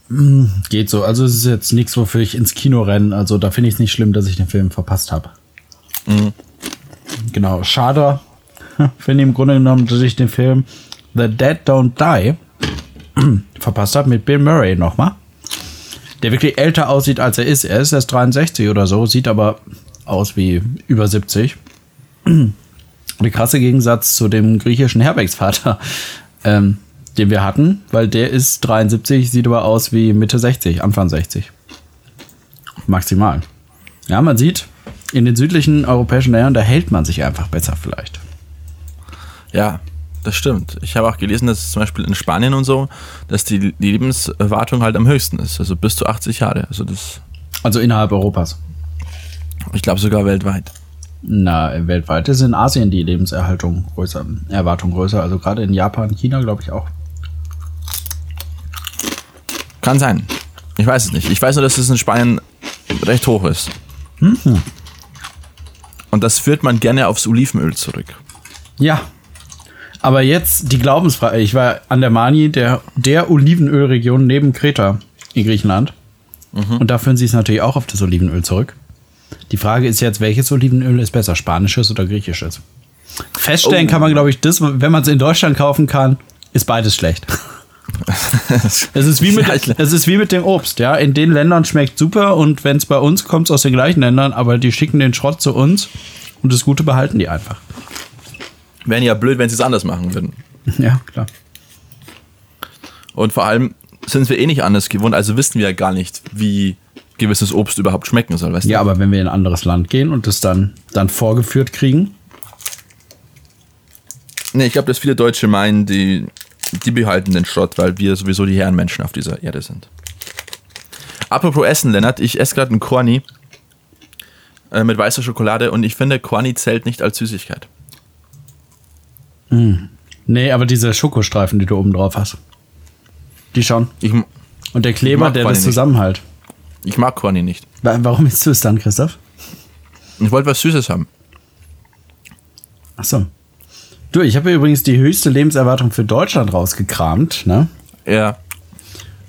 Hm, geht so. Also es ist jetzt nichts, wofür ich ins Kino renne. Also da finde ich es nicht schlimm, dass ich den Film verpasst habe. Mhm. Genau. Schade. finde ich im Grunde genommen, dass ich den Film The Dead Don't Die verpasst habe mit Bill Murray nochmal. Der wirklich älter aussieht, als er ist. Er ist erst 63 oder so, sieht aber aus wie über 70. Der krasse Gegensatz zu dem griechischen Herbergsvater, ähm, den wir hatten, weil der ist 73, sieht aber aus wie Mitte 60, Anfang 60. Maximal. Ja, man sieht, in den südlichen europäischen Ländern, da hält man sich einfach besser vielleicht.
Ja, das stimmt. Ich habe auch gelesen, dass zum Beispiel in Spanien und so, dass die, die Lebenserwartung halt am höchsten ist. Also bis zu 80 Jahre. Also, das
also innerhalb Europas.
Ich glaube sogar weltweit.
Na, weltweit ist in Asien die Lebenserhaltung größer, Erwartung größer. Also gerade in Japan, China glaube ich auch.
Kann sein. Ich weiß es nicht. Ich weiß nur, dass es in Spanien recht hoch ist. Mhm. Und das führt man gerne aufs Olivenöl zurück.
Ja, aber jetzt die Glaubensfrage. Ich war an der Mani, der, der Olivenölregion neben Kreta in Griechenland. Mhm. Und da führen sie es natürlich auch auf das Olivenöl zurück. Die Frage ist jetzt, welches Olivenöl ist besser, spanisches oder griechisches? Feststellen oh. kann man, glaube ich, das, wenn man es in Deutschland kaufen kann, ist beides schlecht. es, ist wie mit, es ist wie mit dem Obst, ja. In den Ländern schmeckt super und wenn es bei uns kommt, aus den gleichen Ländern, aber die schicken den Schrott zu uns und das Gute behalten die einfach.
Wären ja blöd, wenn sie es anders machen würden.
Ja, klar.
Und vor allem sind wir eh nicht anders gewohnt, also wissen wir ja gar nicht, wie gewisses Obst überhaupt schmecken soll.
Weißt ja, du? aber wenn wir in ein anderes Land gehen und das dann, dann vorgeführt kriegen.
Nee, ich glaube, dass viele Deutsche meinen, die die behalten den Schrott, weil wir sowieso die Herrenmenschen auf dieser Erde sind. Apropos Essen, Lennart, ich esse gerade einen Corny äh, mit weißer Schokolade und ich finde, Corny zählt nicht als Süßigkeit.
Nee, aber diese Schokostreifen, die du oben drauf hast. Die schon.
Ich,
Und der Kleber, der das zusammenhält.
ich mag Corny nicht.
Wa- Warum isst du es dann, Christoph?
Ich wollte was Süßes haben.
Ach so. Du, ich habe übrigens die höchste Lebenserwartung für Deutschland rausgekramt. Ne?
Ja.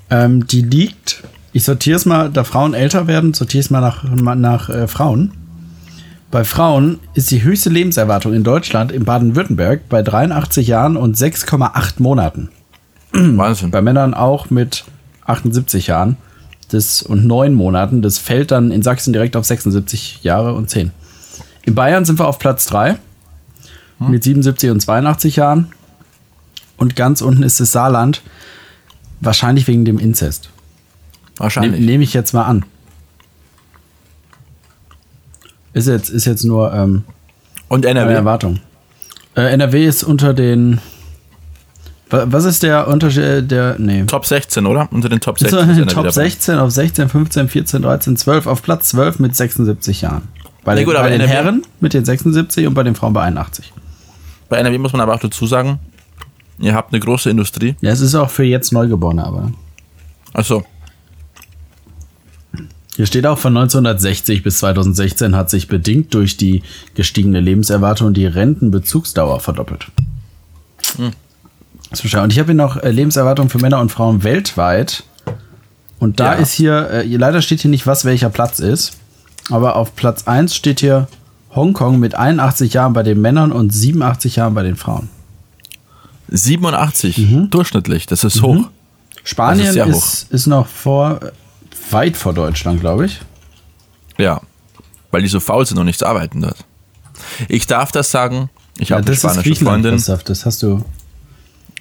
Ähm, die liegt, ich sortiere es mal, da Frauen älter werden, sortiere es mal nach, nach äh, Frauen. Bei Frauen ist die höchste Lebenserwartung in Deutschland in Baden-Württemberg bei 83 Jahren und 6,8 Monaten.
Wahnsinn.
Bei Männern auch mit 78 Jahren das, und 9 Monaten. Das fällt dann in Sachsen direkt auf 76 Jahre und 10. In Bayern sind wir auf Platz 3 mit 77 und 82 Jahren. Und ganz unten ist das Saarland, wahrscheinlich wegen dem Inzest. Nehme
Wahrscheinlich.
nehm ich jetzt mal an. Ist jetzt, ist jetzt nur ähm,
Und
eine
NRW.
Erwartung. Äh, NRW ist unter den. Wa- Was ist der Unterschied? Der. Nee.
Top 16, oder? Unter den Top
Ist
16.
er in
ist
den Top
dabei.
16 auf 16, 15, 14, 13, 12 auf Platz 12 mit 76 Jahren. Bei,
Nee,
den,
gut,
bei den
NRW
Herren mit den 76 und bei den Frauen bei 81.
Bei NRW muss man aber auch dazu sagen, ihr habt eine große Industrie.
Ja, es ist auch für jetzt Neugeborene, aber.
Achso,
Hier steht auch von 1960 bis 2016 hat sich bedingt durch die gestiegene Lebenserwartung die Rentenbezugsdauer verdoppelt. Das ist bescheuert. Und ich habe hier noch äh, Lebenserwartung für Männer und Frauen weltweit. Und da
Ja.
ist hier, äh, leider steht hier nicht, was welcher Platz ist. Aber auf Platz 1 steht hier Hongkong mit 81 Jahren bei den Männern und 87 Jahren bei den Frauen.
87
Mhm.
durchschnittlich, das ist hoch.
Spanien
ist
ist, ist noch vor, weit vor Deutschland, glaube ich.
Ja, weil die so faul sind und nichts arbeiten dort. Ich darf das sagen, ich habe eine spanische Freundin.
Christoph, das hast du.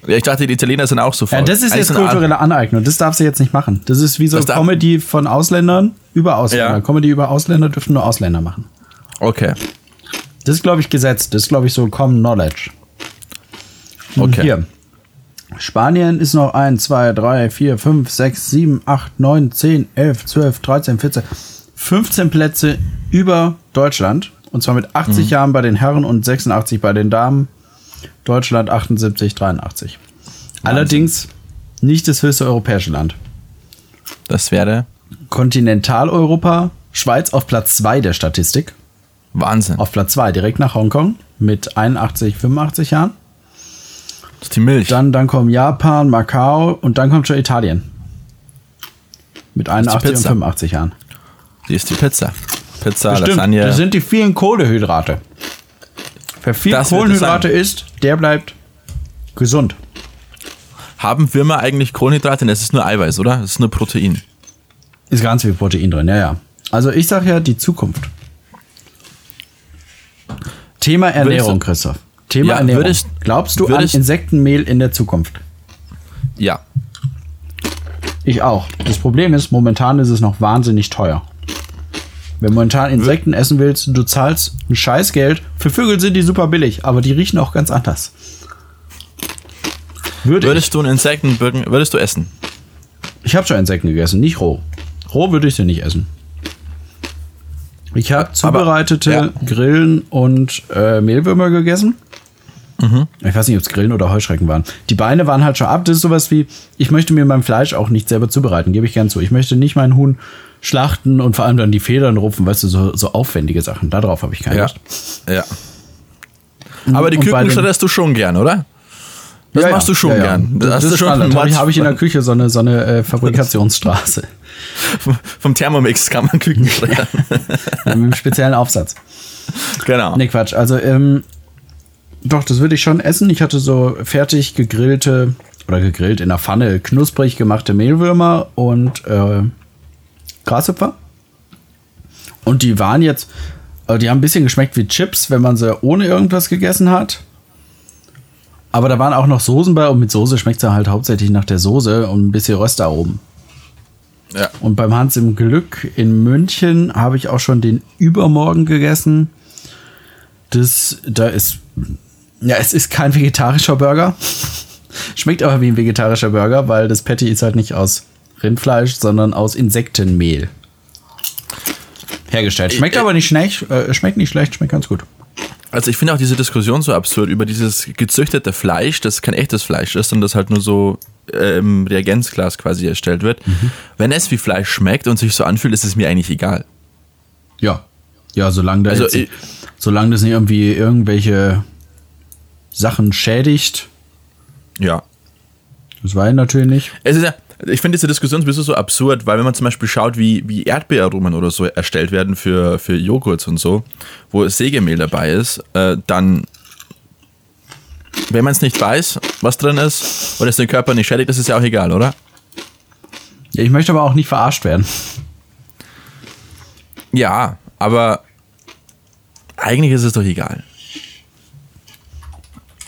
Ja, ich dachte, die Italiener sind auch so faul.
Ja, das ist jetzt kulturelle Aneignung. Das darfst du jetzt nicht machen. Das ist wie so Comedy von Ausländern über Ausländer.
Ja.
Comedy über Ausländer dürfen nur Ausländer machen.
Okay,
Das ist, glaube ich, Gesetz. Das ist, glaube ich, so Common Knowledge. Und
okay.
Hier. Spanien ist noch 1, 2, 3, 4, 5, 6, 7, 8, 9, 10, 11, 12, 13, 14, 15 Plätze über Deutschland. Und zwar mit 80
Mhm.
Jahren bei den Herren und 86 bei den Damen. Deutschland 78, 83. Allerdings nicht das höchste europäische Land.
Das wäre
Kontinentaleuropa, Schweiz auf Platz 2 der Statistik.
Wahnsinn.
Auf Platz 2 direkt nach Hongkong mit 81, 85 Jahren.
Das ist die Milch.
Dann, dann kommen Japan, Macau und dann kommt schon Italien. Mit 81 und
Pizza.
85 Jahren.
die ist die Pizza. Pizza,
Stimmt,
Lasagne.
das sind die vielen Kohlehydrate. Wer viel
Das
Kohlenhydrate isst, der bleibt gesund.
Haben Würmer eigentlich Kohlenhydrate? Das ist nur Eiweiß, oder? Das ist nur Protein.
Ist ganz viel Protein drin, ja, ja. Also ich sag ja die Zukunft. Thema Ernährung, Christoph. Thema
Ja,
Ernährung.
würdest-
Glaubst du
würdest-
an Insektenmehl in der Zukunft?
Ja.
Ich auch. Das Problem ist, momentan ist es noch wahnsinnig teuer. Wenn momentan Insekten essen willst, du zahlst ein Scheißgeld. Für Vögel sind die super billig, aber die riechen auch ganz anders. Würde
Würdest du einen Insektenbücken, würdest du essen?
ich. Ich habe schon Insekten gegessen, nicht roh. Roh würde ich sie nicht essen. Ich habe zubereitete
ja.
Grillen und äh, Mehlwürmer gegessen. Ich weiß nicht, ob es Grillen oder Heuschrecken waren. Die Beine waren halt schon ab. Das ist sowas wie, ich möchte mir mein Fleisch auch nicht selber zubereiten, gebe ich gern zu. Ich möchte nicht mein Huhn schlachten und vor allem dann die Federn rupfen, weißt du, so, so aufwendige Sachen. Darauf habe ich keine Lust.
Ja. Aber die Küken schredderst du schon gern, oder? Das
Ja, ja.
machst du schon
Ja, ja.
gern.
Das, das ist
schon.
Habe ich, hab ich in der Küche so eine, so eine äh, Fabrikationsstraße
Vom Thermomix kann man Küken schreddern.
mit einem speziellen Aufsatz.
genau.
Nee, Quatsch. Also, ähm, doch, das würde ich schon essen. Ich hatte so fertig gegrillte oder gegrillt in der Pfanne, knusprig gemachte Mehlwürmer und äh, Grashüpfer. Und die waren jetzt, also die haben ein bisschen geschmeckt wie Chips, wenn man sie ohne irgendwas gegessen hat. Aber da waren auch noch Soßen bei und mit Soße schmeckt es halt hauptsächlich nach der Soße und ein bisschen Röstaromen.
Ja.
Und beim Hans im Glück in München habe ich auch schon den Übermorgen gegessen. Das, da ist, ja, es ist kein vegetarischer Burger. Schmeckt aber wie ein vegetarischer Burger, weil das Patty ist halt nicht aus Rindfleisch, sondern aus Insektenmehl hergestellt. Schmeckt
äh,
aber nicht schlecht, äh, schmeckt nicht schlecht, schmeckt ganz gut.
Also ich finde auch diese Diskussion so absurd über dieses gezüchtete Fleisch, das kein echtes Fleisch ist und das halt nur so äh, im Reagenzglas quasi erstellt wird. Wenn es wie Fleisch schmeckt und sich so anfühlt, ist es mir eigentlich egal.
Ja. Ja, solange da
Also,
jetzt,
ich-
solange das nicht irgendwie irgendwelche Sachen schädigt,
Ja.
das ich natürlich nicht.
Es ist ja, ich finde diese Diskussion sowieso so absurd, weil wenn man zum Beispiel schaut, wie, wie Erdbeeraromen oder so erstellt werden für, für Joghurts und so, wo Sägemehl dabei ist, äh, dann, wenn man es nicht weiß, was drin ist und es den Körper nicht schädigt, ist es ja auch egal, oder?
Ja, ich möchte aber auch nicht verarscht werden.
Ja, aber eigentlich ist es doch egal.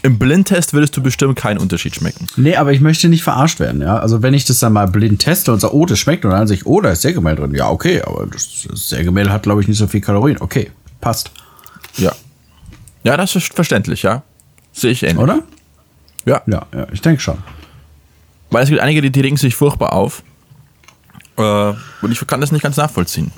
Im Blindtest würdest du bestimmt keinen Unterschied schmecken.
Nee, aber ich möchte nicht verarscht werden, ja. Also wenn ich das dann mal blind teste und sage, oh, das schmeckt und dann sage ich, oh, da ist Sägemehl drin. Ja, okay, aber das, das Sägemehl hat, glaube ich, nicht so viel Kalorien. Okay, passt.
Ja. Ja, das ist verständlich, ja. Sehe ich ähnlich.
Oder?
Ja.
Ja, ja, ich denke schon.
Weil es gibt einige, die, die regen sich furchtbar auf. Äh, und ich kann das nicht ganz nachvollziehen.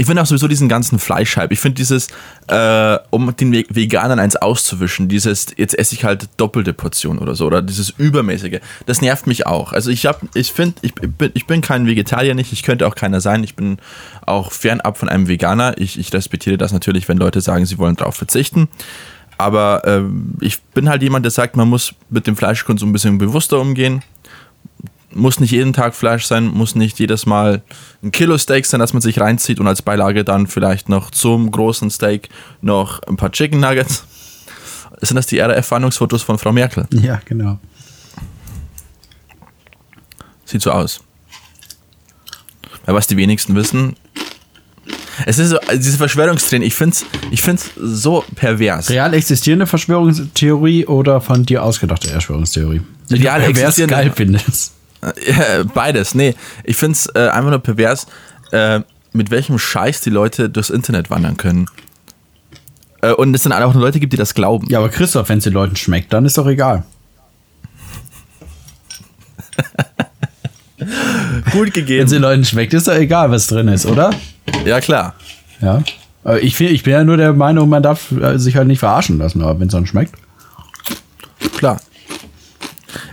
Ich finde auch sowieso diesen ganzen Fleischhype. Ich finde dieses, äh, um den Ve- Veganern eins auszuwischen, dieses, jetzt esse ich halt doppelte Portion oder so, oder dieses Übermäßige, das nervt mich auch. Also ich habe, ich finde, ich bin, ich bin kein Vegetarier nicht, ich könnte auch keiner sein. Ich bin auch fernab von einem Veganer. Ich, ich respektiere das natürlich, wenn Leute sagen, sie wollen darauf verzichten. Aber ähm, ich bin halt jemand, der sagt, man muss mit dem Fleischkonsum ein bisschen bewusster umgehen. Muss nicht jeden Tag Fleisch sein, muss nicht jedes Mal ein Kilo Steak sein, das man sich reinzieht und als Beilage dann vielleicht noch zum großen Steak noch ein paar Chicken Nuggets. Sind das die RAF-Warnungsfotos von Frau Merkel?
Ja, genau.
Sieht so aus. Weil was die wenigsten wissen, es ist so, also diese Verschwörungstraining, ich finde es ich find's so pervers.
Real existierende Verschwörungstheorie oder von dir ausgedachte Verschwörungstheorie? Die
Real
pervers geil findest.
Ja, Beides, nee. Ich finde es äh, einfach nur pervers, äh, mit welchem Scheiß die Leute durchs Internet wandern können. Äh, und es dann auch nur Leute gibt, die das glauben.
Ja, aber Christoph, wenn es den Leuten schmeckt, dann ist doch egal.
Gut
Wenn es den
gegeben.
Leuten schmeckt, ist doch egal, was drin ist, oder?
Ja, klar.
Ja. Aber ich, find- ich bin ja nur der Meinung, man darf äh, sich halt nicht verarschen lassen, aber wenn es dann schmeckt.
Klar.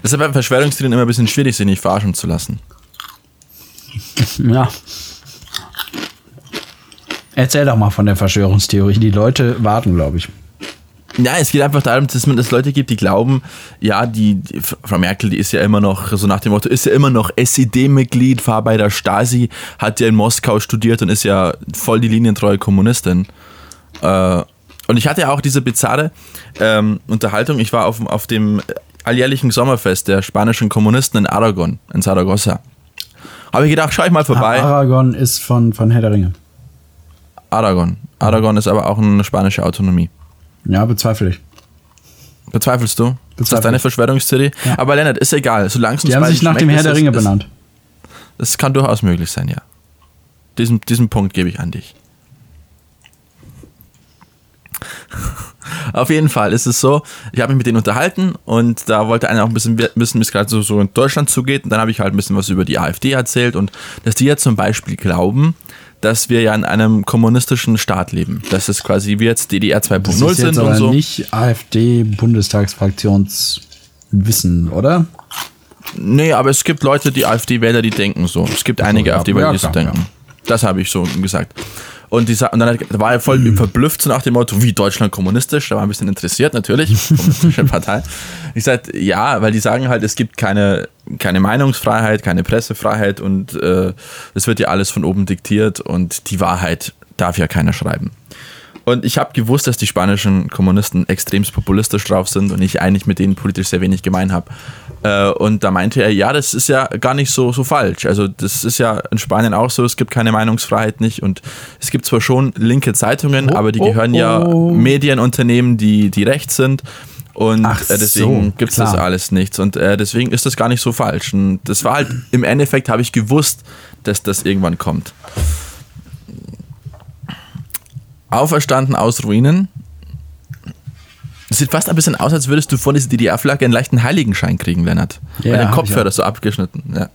Es ist bei Verschwörungstheorien immer ein bisschen schwierig, sich nicht verarschen zu lassen.
Ja. Erzähl doch mal von der Verschwörungstheorie. Die Leute warten, glaube ich.
Ja, es geht einfach darum, dass man es Leute gibt, die glauben, ja, die, die Frau Merkel, die ist ja immer noch, so nach dem Motto, ist ja immer noch SED-Mitglied, war bei der Stasi, hat ja in Moskau studiert und ist ja voll die linientreue Kommunistin. Äh, und ich hatte ja auch diese bizarre ähm, Unterhaltung, ich war auf, auf dem alljährlichen Sommerfest der spanischen Kommunisten in Aragon, in Zaragoza. Habe ich gedacht, schau ich mal vorbei.
Aragon ist von, von Herr der Ringe.
Aragon. Aragon ist aber auch eine spanische Autonomie.
Ja, bezweifle ich.
Bezweifelst du? Ist das
Bezweifle
deine. Verschwörungstheorie?
Ja.
Aber Lennart, ist egal. Solange es uns
Die haben sich nach dem Herr der Ringe
ist-
benannt.
Das kann durchaus möglich sein, ja. Diesen, diesen Punkt gebe ich an dich. Auf jeden Fall ist es so, ich habe mich mit denen unterhalten und da wollte einer auch ein bisschen wissen, wie es gerade so, so in Deutschland zugeht. Und dann habe ich halt ein bisschen was über die AfD erzählt und dass die ja zum Beispiel glauben, dass wir ja in einem kommunistischen Staat leben. Dass es quasi wie jetzt DDR 2.0
Das ist jetzt
sind
aber
und so.
nicht AfD-Bundestagsfraktionswissen, oder?
Nee, aber es gibt Leute, die AfD-Wähler, die denken so. Es gibt einige. AfD-Wähler, die so denken. Das habe ich so gesagt. Und, die, und dann war er voll
Hm.
verblüfft, so nach dem Motto, wie Deutschland kommunistisch. Da war ein bisschen interessiert, natürlich. Kommunistische Partei. Ich sagte, ja, weil die sagen halt, es gibt keine, keine Meinungsfreiheit, keine Pressefreiheit und äh, es wird ja alles von oben diktiert und die Wahrheit darf ja keiner schreiben. Und ich habe gewusst, dass die spanischen Kommunisten extremst populistisch drauf sind und ich eigentlich mit denen politisch sehr wenig gemein habe. Äh, und da meinte er, ja, das ist ja gar nicht so, so falsch. Also das ist ja in Spanien auch so, es gibt keine Meinungsfreiheit nicht und es gibt zwar schon linke Zeitungen,
Oh,
aber die
oh,
gehören ja
oh.
Medienunternehmen, die, die rechts sind. Und
Ach
äh, deswegen
so,
gibt es das alles nichts. Und äh, deswegen ist das gar nicht so falsch. Und das war halt, im Endeffekt habe ich gewusst, dass das irgendwann kommt. Auferstanden aus Ruinen. Das sieht fast ein bisschen aus, als würdest du vor dieser DDR-Flagge einen leichten Heiligenschein kriegen, Lennart.
Ja,
Weil der Kopfhörer so abgeschnitten. Ja.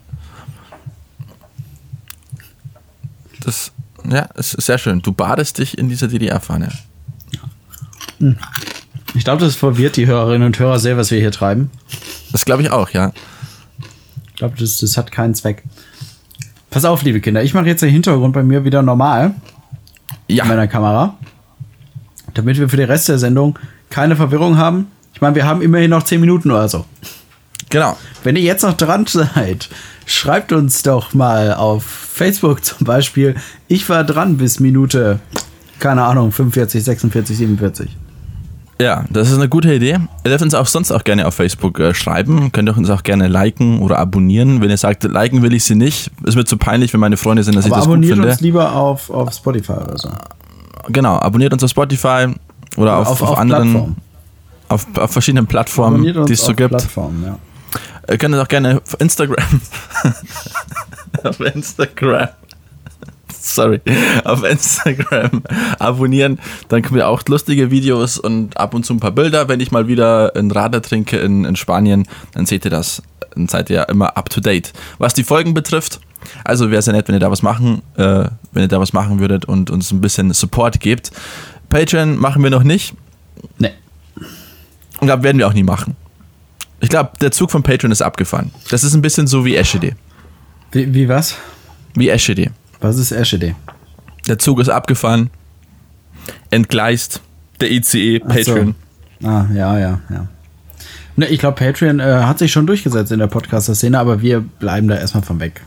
Das, ja, ist sehr schön. Du badest dich in dieser DDR-Fahne.
Ich glaube, das verwirrt die Hörerinnen und Hörer sehr, was wir hier treiben.
Das glaube ich auch, ja.
Ich glaube, das, das hat keinen Zweck. Pass auf, liebe Kinder, ich mache jetzt den Hintergrund bei mir wieder normal
Ja,
in meiner Kamera, damit wir für den Rest der Sendung keine Verwirrung haben. Ich meine, wir haben immerhin noch 10 Minuten oder so.
genau.
Wenn ihr jetzt noch dran seid, schreibt uns doch mal auf Facebook zum Beispiel. Ich war dran bis Minute, keine Ahnung, 45, 46, 47.
Ja, das ist eine gute Idee. Ihr dürft uns auch sonst auch gerne auf Facebook äh, schreiben. Könnt ihr uns auch gerne liken oder abonnieren. Wenn ihr sagt, liken will ich sie nicht, es wird zu peinlich, wenn meine Freunde sind, dass
Aber
ich das gut
abonniert
finde.
uns lieber auf, auf Spotify oder so.
Genau, abonniert uns auf Spotify oder auf, auf, anderen,
Plattformen.
auf, auf verschiedenen Plattformen, die es so
auf
gibt.
Plattformen, ja.
Ihr könnt uns auch gerne auf Instagram. auf Instagram. Sorry. Auf Instagram abonnieren. Dann kommen wir auch lustige Videos und ab und zu ein paar Bilder. Wenn ich mal wieder ein Radler trinke in, in Spanien, dann seht ihr das. Dann seid ihr ja immer up to date. Was die Folgen betrifft, also wäre sehr nett, wenn ihr da was machen, äh, wenn ihr da was machen würdet und uns ein bisschen Support gebt. Patreon machen wir noch nicht
Nee.
und glaube, werden wir auch nie machen. Ich glaube, der Zug von Patreon ist abgefahren. Das ist ein bisschen so wie Eschede.
Wie, wie was?
Wie Eschede.
Was ist Eschede?
Der Zug ist abgefahren, entgleist, der ICE,
Ach so.
Patreon.
Ah, ja, ja, ja. Ne, ich glaube, Patreon äh, hat sich schon durchgesetzt in der Podcaster-Szene, aber wir bleiben da erstmal von weg.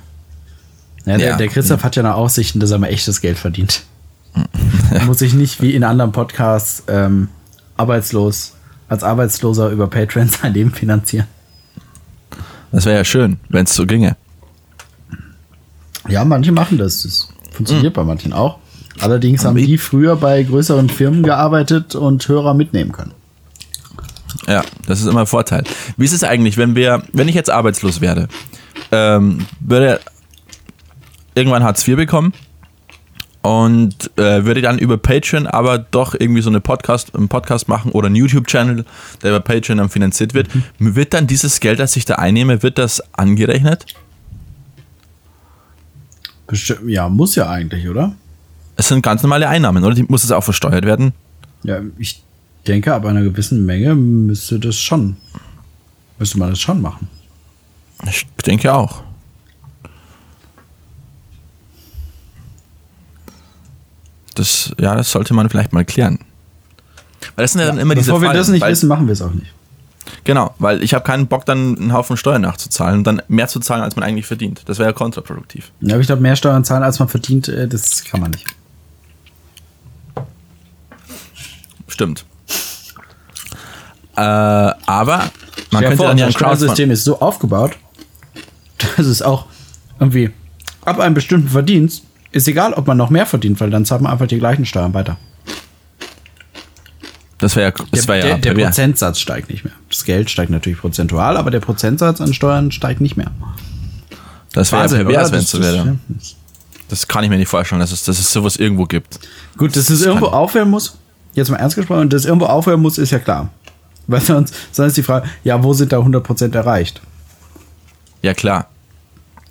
Ja, der,
Ja.
der Christoph hat ja noch Aussichten, dass er mal echtes Geld verdient. Muss sich nicht wie in anderen Podcasts ähm, arbeitslos, als Arbeitsloser über Patreon sein Leben finanzieren.
Das wäre ja schön, wenn es so ginge.
Ja, manche machen das. Das funktioniert bei manchen auch. Allerdings haben die früher bei größeren Firmen gearbeitet und Hörer mitnehmen können.
Ja, das ist immer ein Vorteil. Wie ist es eigentlich, wenn wir, wenn ich jetzt arbeitslos werde, ähm, würde irgendwann Hartz IV bekommen und äh, würde dann über Patreon aber doch irgendwie so eine Podcast, einen Podcast machen oder einen YouTube-Channel, der über Patreon dann finanziert wird. Wird dann dieses Geld, das ich da einnehme, wird das angerechnet?
Bestimmt, ja, muss ja eigentlich, oder?
Es sind ganz normale Einnahmen, oder? Die, muss es auch versteuert werden?
Ja, ich denke, ab einer gewissen Menge müsste das schon, müsste man das schon machen.
Ich denke auch. Das, ja, das sollte man vielleicht mal klären. Weil das sind ja dann immer diese
Bevor wir
Fallen,
das nicht wissen, machen wir es auch nicht.
Genau, weil ich habe keinen Bock, dann einen Haufen Steuern nachzuzahlen und dann mehr zu zahlen, als man eigentlich verdient. Das wäre ja kontraproduktiv.
Ja, aber ich glaube, mehr Steuern zahlen, als man verdient, äh, das kann man nicht.
Stimmt. Äh, aber man
Ja,
könnte
vor,
dann ja ein.
Steuersystem ist so aufgebaut, dass es auch irgendwie ab einem bestimmten Verdienst ist egal, ob man noch mehr verdient, weil dann zahlt man einfach die gleichen Steuern weiter.
Das wäre ja, das
Der,
wär ja
der, der. Prozentsatz steigt nicht mehr. Das Geld steigt natürlich prozentual, aber der Prozentsatz an Steuern steigt nicht mehr.
Das wäre ja pervers, wenn
Das-
es so
das-
wäre. Das kann ich mir nicht vorstellen, dass es, dass es sowas irgendwo gibt.
Gut, dass es irgendwo aufhören muss, jetzt mal ernst gesprochen, dass es irgendwo aufhören muss, ist ja klar. Weil sonst, sonst ist die Frage, ja, wo sind da 100% erreicht?
Ja, klar.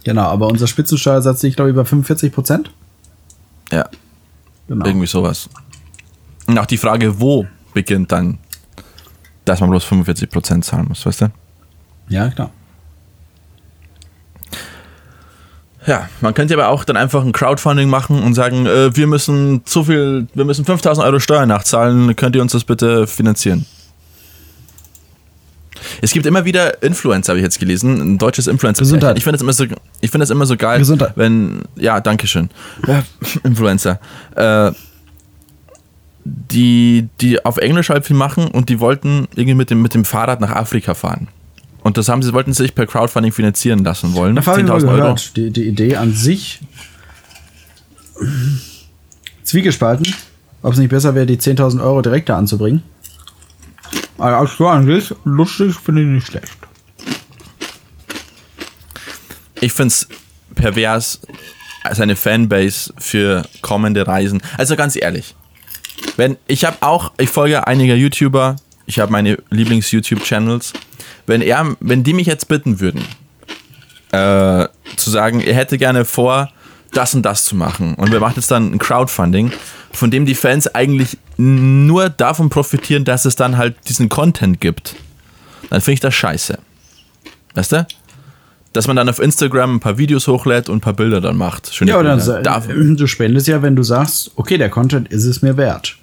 Genau, aber unser Spitzensteuersatz liegt, glaube ich, bei 45%.
Ja,
Genau.
irgendwie sowas. Und auch die Frage, wo beginnt dann, dass man bloß 45% zahlen muss, weißt du?
Ja, klar.
Ja, man könnte aber auch dann einfach ein Crowdfunding machen und sagen, äh, wir müssen so viel, wir müssen 5000 Euro Steuern nachzahlen, könnt ihr uns das bitte finanzieren? Es gibt immer wieder Influencer, habe ich jetzt gelesen, ein deutsches Influencer.
Gesundheit.
Ich finde das immer so, ich finde das immer so geil,
Gesundheit.
wenn, ja, danke schön. Ja, Influencer. Äh, die, die auf Englisch halt viel machen und die wollten irgendwie mit dem, mit dem Fahrrad nach Afrika fahren. Und das haben sie, wollten sie sich per Crowdfunding finanzieren lassen wollen.
Da habe ich mal
10.000 Euro.
die, die Idee an sich zwiegespalten, ob es nicht besser wäre, die 10.000 Euro direkt da anzubringen. Aber auch so an sich, lustig finde ich nicht schlecht.
ich finde es pervers, seine Fanbase für kommende Reisen. Also ganz ehrlich, wenn ich habe auch, ich folge einiger YouTuber ich habe meine Lieblings-YouTube-Channels. Wenn er, wenn die mich jetzt bitten würden, äh, zu sagen, er hätte gerne vor, das und das zu machen. Und wir machen jetzt dann ein Crowdfunding, von dem die Fans eigentlich nur davon profitieren, dass es dann halt diesen Content gibt. Dann finde ich das scheiße. Weißt du? Dass man dann auf Instagram ein paar Videos hochlädt und ein paar Bilder dann macht. Schöne
Ja, oder.
Darf-
du spendest ja, wenn du sagst, okay, der Content ist es mir wert.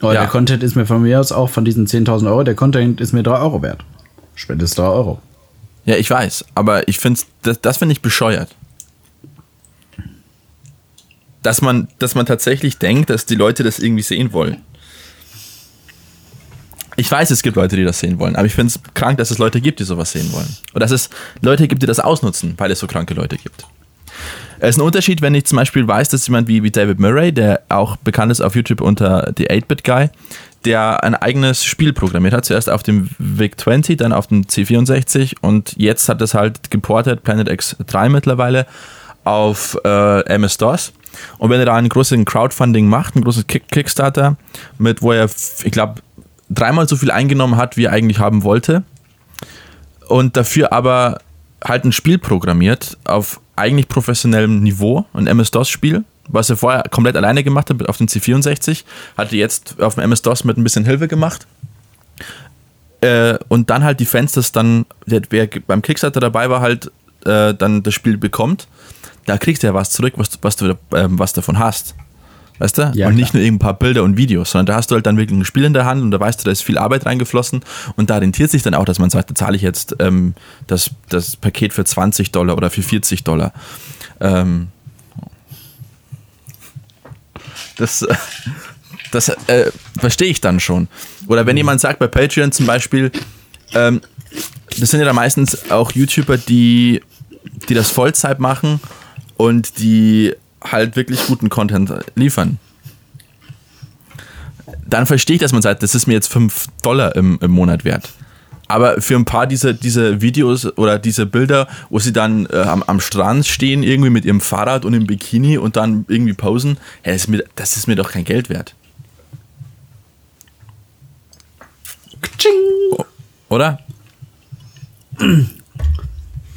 Oder
Ja.
der Content ist mir von mir aus auch von diesen 10.000 Euro, der Content ist mir 3 Euro wert. Spendest 3 Euro.
Ja, ich weiß, aber ich finde das, das finde ich bescheuert. Dass man, dass man tatsächlich denkt, dass die Leute das irgendwie sehen wollen. Ich weiß, es gibt Leute, die das sehen wollen, aber ich finde es krank, dass es Leute gibt, die sowas sehen wollen. Und dass es Leute gibt, die das ausnutzen, weil es so kranke Leute gibt. Es ist ein Unterschied, wenn ich zum Beispiel weiß, dass jemand wie, wie David Murray, der auch bekannt ist auf YouTube unter The 8-Bit-Guy, der ein eigenes Spiel programmiert hat. Zuerst auf dem VIC-20, dann auf dem C64 und jetzt hat es halt geportet, Planet X3 mittlerweile, auf äh, MS-DOS. Und wenn er da einen großen Crowdfunding macht, ein großes Kick Kickstarter, mit wo er, ich glaube, dreimal so viel eingenommen hat, wie er eigentlich haben wollte, und dafür aber halt ein Spiel programmiert auf eigentlich professionellem Niveau, ein MS-DOS-Spiel, was er vorher komplett alleine gemacht hat auf dem C64, hat er jetzt auf dem MS-DOS mit ein bisschen Hilfe gemacht. Äh, und dann halt die Fans, das dann, wer beim Kickstarter dabei war, halt äh, dann das Spiel bekommt, da kriegst du ja was zurück, was, du- was du ähm, was davon hast. Weißt du?
Ja,
und nicht
klar.
nur irgendein paar Bilder und Videos, sondern da hast du halt dann wirklich ein Spiel in der Hand und da weißt du, da ist viel Arbeit reingeflossen und da rentiert sich dann auch, dass man sagt, da zahle ich jetzt ähm, das, das Paket für 20 Dollar oder für 40 Dollar. Ähm, das das äh, verstehe ich dann schon. Oder wenn jemand sagt, bei Patreon zum Beispiel, ähm, das sind ja dann meistens auch YouTuber, die, die das Vollzeit machen und die halt wirklich guten Content liefern. Dann verstehe ich, dass man sagt, das ist mir jetzt 5 Dollar im, im Monat wert. Aber für ein paar dieser diese Videos oder diese Bilder, wo sie dann äh, am, am Strand stehen, irgendwie mit ihrem Fahrrad und im Bikini und dann irgendwie posen, hey, das, ist mir, das ist mir doch kein Geld wert. Oder?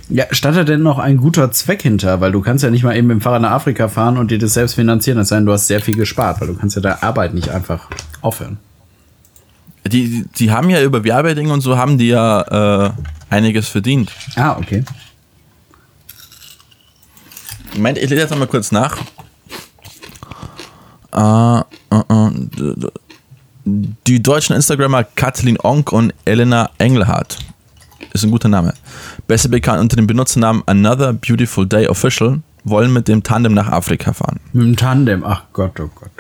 Ja, stand da denn noch ein guter Zweck hinter? Weil du kannst ja nicht mal eben mit dem Fahrrad nach Afrika fahren und dir das selbst finanzieren. Das heißt, du hast sehr viel gespart, weil du kannst ja der Arbeit nicht einfach aufhören.
Die, die haben ja über Werbeding und so haben die ja äh, einiges verdient.
Ah, okay.
Moment, ich lese jetzt nochmal kurz nach. Äh, äh, äh, die deutschen Instagrammer Kathleen Onk und Elena Engelhardt. Ist ein guter Name. Besser bekannt unter dem Benutzernamen Another Beautiful Day Official, wollen mit dem Tandem nach Afrika fahren.
Mit dem Tandem. Ach Gott, oh Gott.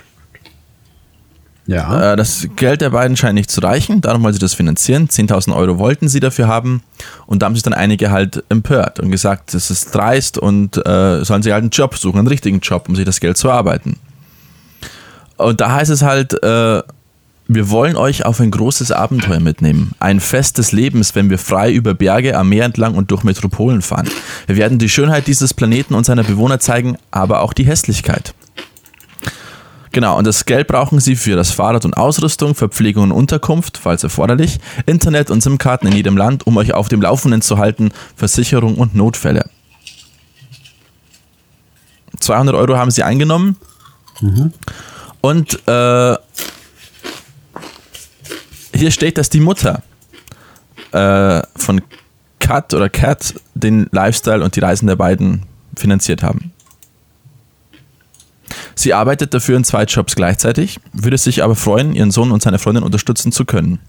Ja.
Äh, das Geld der beiden scheint nicht zu reichen, darum wollen sie das finanzieren. 10.000 Euro wollten sie dafür haben und da haben sich dann einige halt empört und gesagt, das ist dreist und äh, sollen sie halt einen Job suchen, einen richtigen Job, um sich das Geld zu erarbeiten. Und da heißt es halt, äh, wir wollen euch auf ein großes Abenteuer mitnehmen. Ein Fest des Lebens, wenn wir frei über Berge, am Meer entlang und durch Metropolen fahren. Wir werden die Schönheit dieses Planeten und seiner Bewohner zeigen, aber auch die Hässlichkeit. Genau, und das Geld brauchen sie für das Fahrrad und Ausrüstung, Verpflegung und Unterkunft, falls erforderlich, Internet und SIM-Karten in jedem Land, um euch auf dem Laufenden zu halten, Versicherung und Notfälle. 200 Euro haben sie eingenommen. Und äh, hier steht, dass die Mutter äh, von Kat oder Cat den Lifestyle und die Reisen der beiden finanziert haben. Sie arbeitet dafür in zwei Jobs gleichzeitig, würde sich aber freuen, ihren Sohn und seine Freundin unterstützen zu können.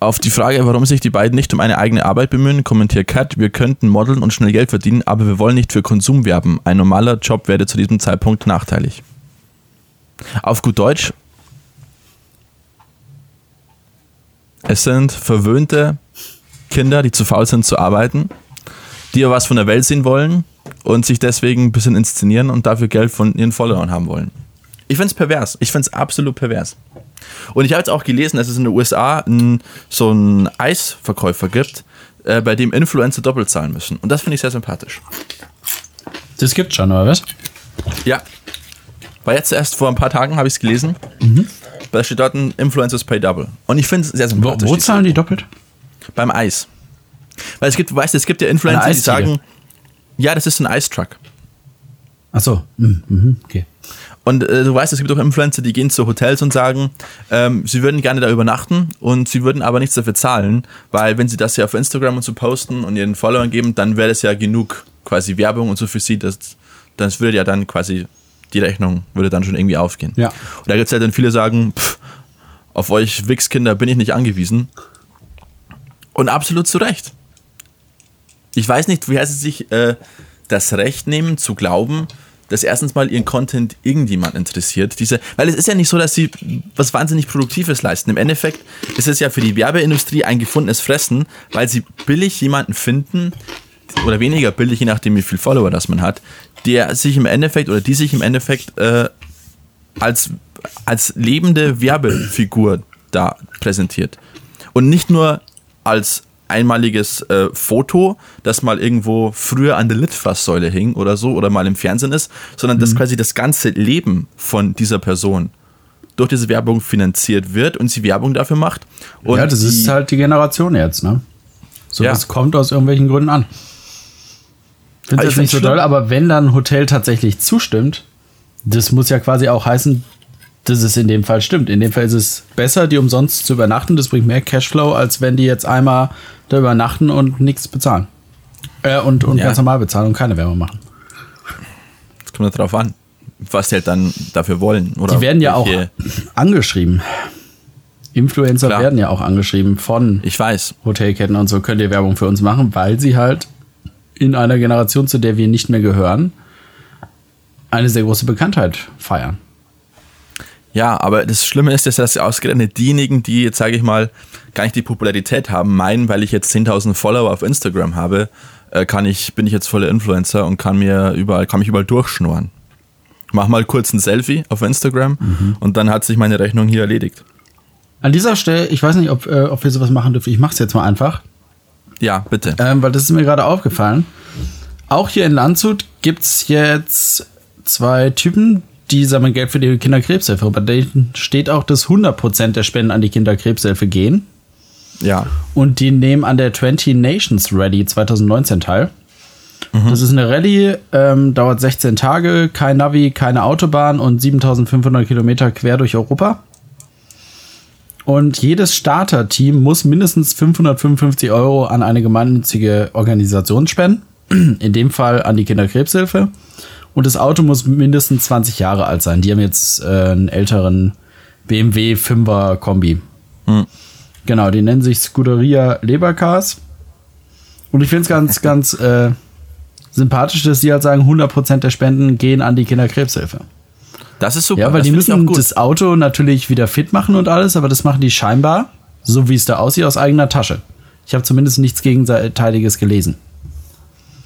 Auf die Frage, warum sich die beiden nicht um eine eigene Arbeit bemühen, kommentiert Kat, wir könnten modeln und schnell Geld verdienen, aber wir wollen nicht für Konsum werben. Ein normaler Job werde zu diesem Zeitpunkt nachteilig. Auf gut Deutsch, es sind verwöhnte Kinder, die zu faul sind zu arbeiten, die ja was von der Welt sehen wollen und sich deswegen ein bisschen inszenieren und dafür Geld von ihren Followern haben wollen. Ich finde es pervers. Ich finde es absolut pervers. Und ich habe jetzt auch gelesen, dass es in den USA n, so einen Eisverkäufer gibt, äh, bei dem Influencer doppelt zahlen müssen. Und das finde ich sehr sympathisch.
Das gibt's schon, oder was?
Ja. War jetzt erst vor ein paar Tagen, habe ich es gelesen. Da steht dort ein Influencers pay double. Und ich finde es sehr
Wo,
sympathisch.
wo
diese
zahlen die doppelt?
Beim Eis. Weil es gibt, weißt du, es gibt ja Influencer, die sagen, ja, das ist ein Eistruck.
Achso, mhm, mhm, okay.
Und äh, du weißt, es gibt auch Influencer, die gehen zu Hotels und sagen, ähm, sie würden gerne da übernachten und sie würden aber nichts dafür zahlen, weil wenn sie das ja auf Instagram und so posten und ihren Followern geben, dann wäre das ja genug quasi Werbung und so für sie, dass das würde ja dann quasi die Rechnung würde dann schon irgendwie aufgehen.
Ja.
Und da gibt es halt dann viele, sagen, pff, auf euch Wichskinder bin ich nicht angewiesen. Und absolut zu Recht. Ich weiß nicht, woher sie sich äh, das Recht nehmen zu glauben, dass erstens mal ihren Content irgendjemand interessiert. Diese, weil es ist ja nicht so, dass sie was wahnsinnig Produktives leisten. Im Endeffekt ist es ja für die Werbeindustrie ein gefundenes Fressen, weil sie billig jemanden finden, oder weniger billig, je nachdem wie viel Follower das man hat, der sich im Endeffekt oder die sich im Endeffekt äh, als, als lebende Werbefigur da präsentiert. Und nicht nur als einmaliges äh, Foto, das mal irgendwo früher an der Litfaßsäule hing oder so oder mal im Fernsehen ist, sondern dass quasi das ganze Leben von dieser Person durch diese Werbung finanziert wird und sie Werbung dafür macht. Und
ja, das ist halt die Generation jetzt, ne? So,
Ja.
das kommt aus irgendwelchen Gründen an. Finde
Aber
das
ich
nicht so
schlimm.
aber wenn dann ein Hotel tatsächlich zustimmt, das muss ja quasi auch heißen, dass es in dem Fall stimmt. In dem Fall ist es besser, die umsonst zu übernachten. Das bringt mehr Cashflow, als wenn die jetzt einmal da übernachten und nichts bezahlen. Äh, und und
Ja.
ganz normal bezahlen und keine Werbung machen.
Es kommt darauf an, was sie halt dann dafür wollen. Oder
Die werden ja auch angeschrieben. Influencer
Klar.
werden ja auch angeschrieben von
Ich weiß.
Hotelketten und so könnt ihr Werbung für uns machen, weil sie halt in einer Generation, zu der wir nicht mehr gehören, eine sehr große Bekanntheit feiern.
Ja, aber das Schlimme ist, dass ausgerechnet diejenigen, die jetzt, sage ich mal, gar nicht die Popularität haben, meinen, weil ich jetzt 10.000 Follower auf Instagram habe, äh, kann ich, bin ich jetzt voller Influencer und kann mir überall, kann mich überall durchschnurren. Mach mal kurz ein Selfie auf Instagram und dann hat sich meine Rechnung hier erledigt.
An dieser Stelle, ich weiß nicht, ob, äh, ob wir sowas machen dürfen. Ich mache es jetzt mal einfach,
Ja, bitte.
ähm, weil das ist mir gerade aufgefallen. Auch hier in Landshut gibt es jetzt zwei Typen, die sammeln Geld für die Kinderkrebshilfe. Bei denen steht auch, dass 100% der Spenden an die Kinderkrebshilfe gehen.
Ja.
und die nehmen an der 20 Nations Rally 2019 teil. Das ist eine Rallye, ähm, dauert 16 Tage, kein Navi, keine Autobahn und 7500 Kilometer quer durch Europa. Und jedes Starterteam muss mindestens 555 Euro an eine gemeinnützige Organisation spenden. In dem Fall an die Kinderkrebshilfe. Und das Auto muss mindestens 20 Jahre alt sein. Die haben jetzt äh, einen älteren BMW 5er Kombi. Genau, die nennen sich Scuderia Lebercars. Und ich finde es ganz, ganz äh, sympathisch, dass die halt sagen, 100% der Spenden gehen an die Kinderkrebshilfe.
Das ist super.
Ja, weil
das
die müssen das Auto natürlich wieder fit machen und alles, aber das machen die scheinbar, so wie es da aussieht, aus eigener Tasche. Ich habe zumindest nichts Gegenteiliges gelesen.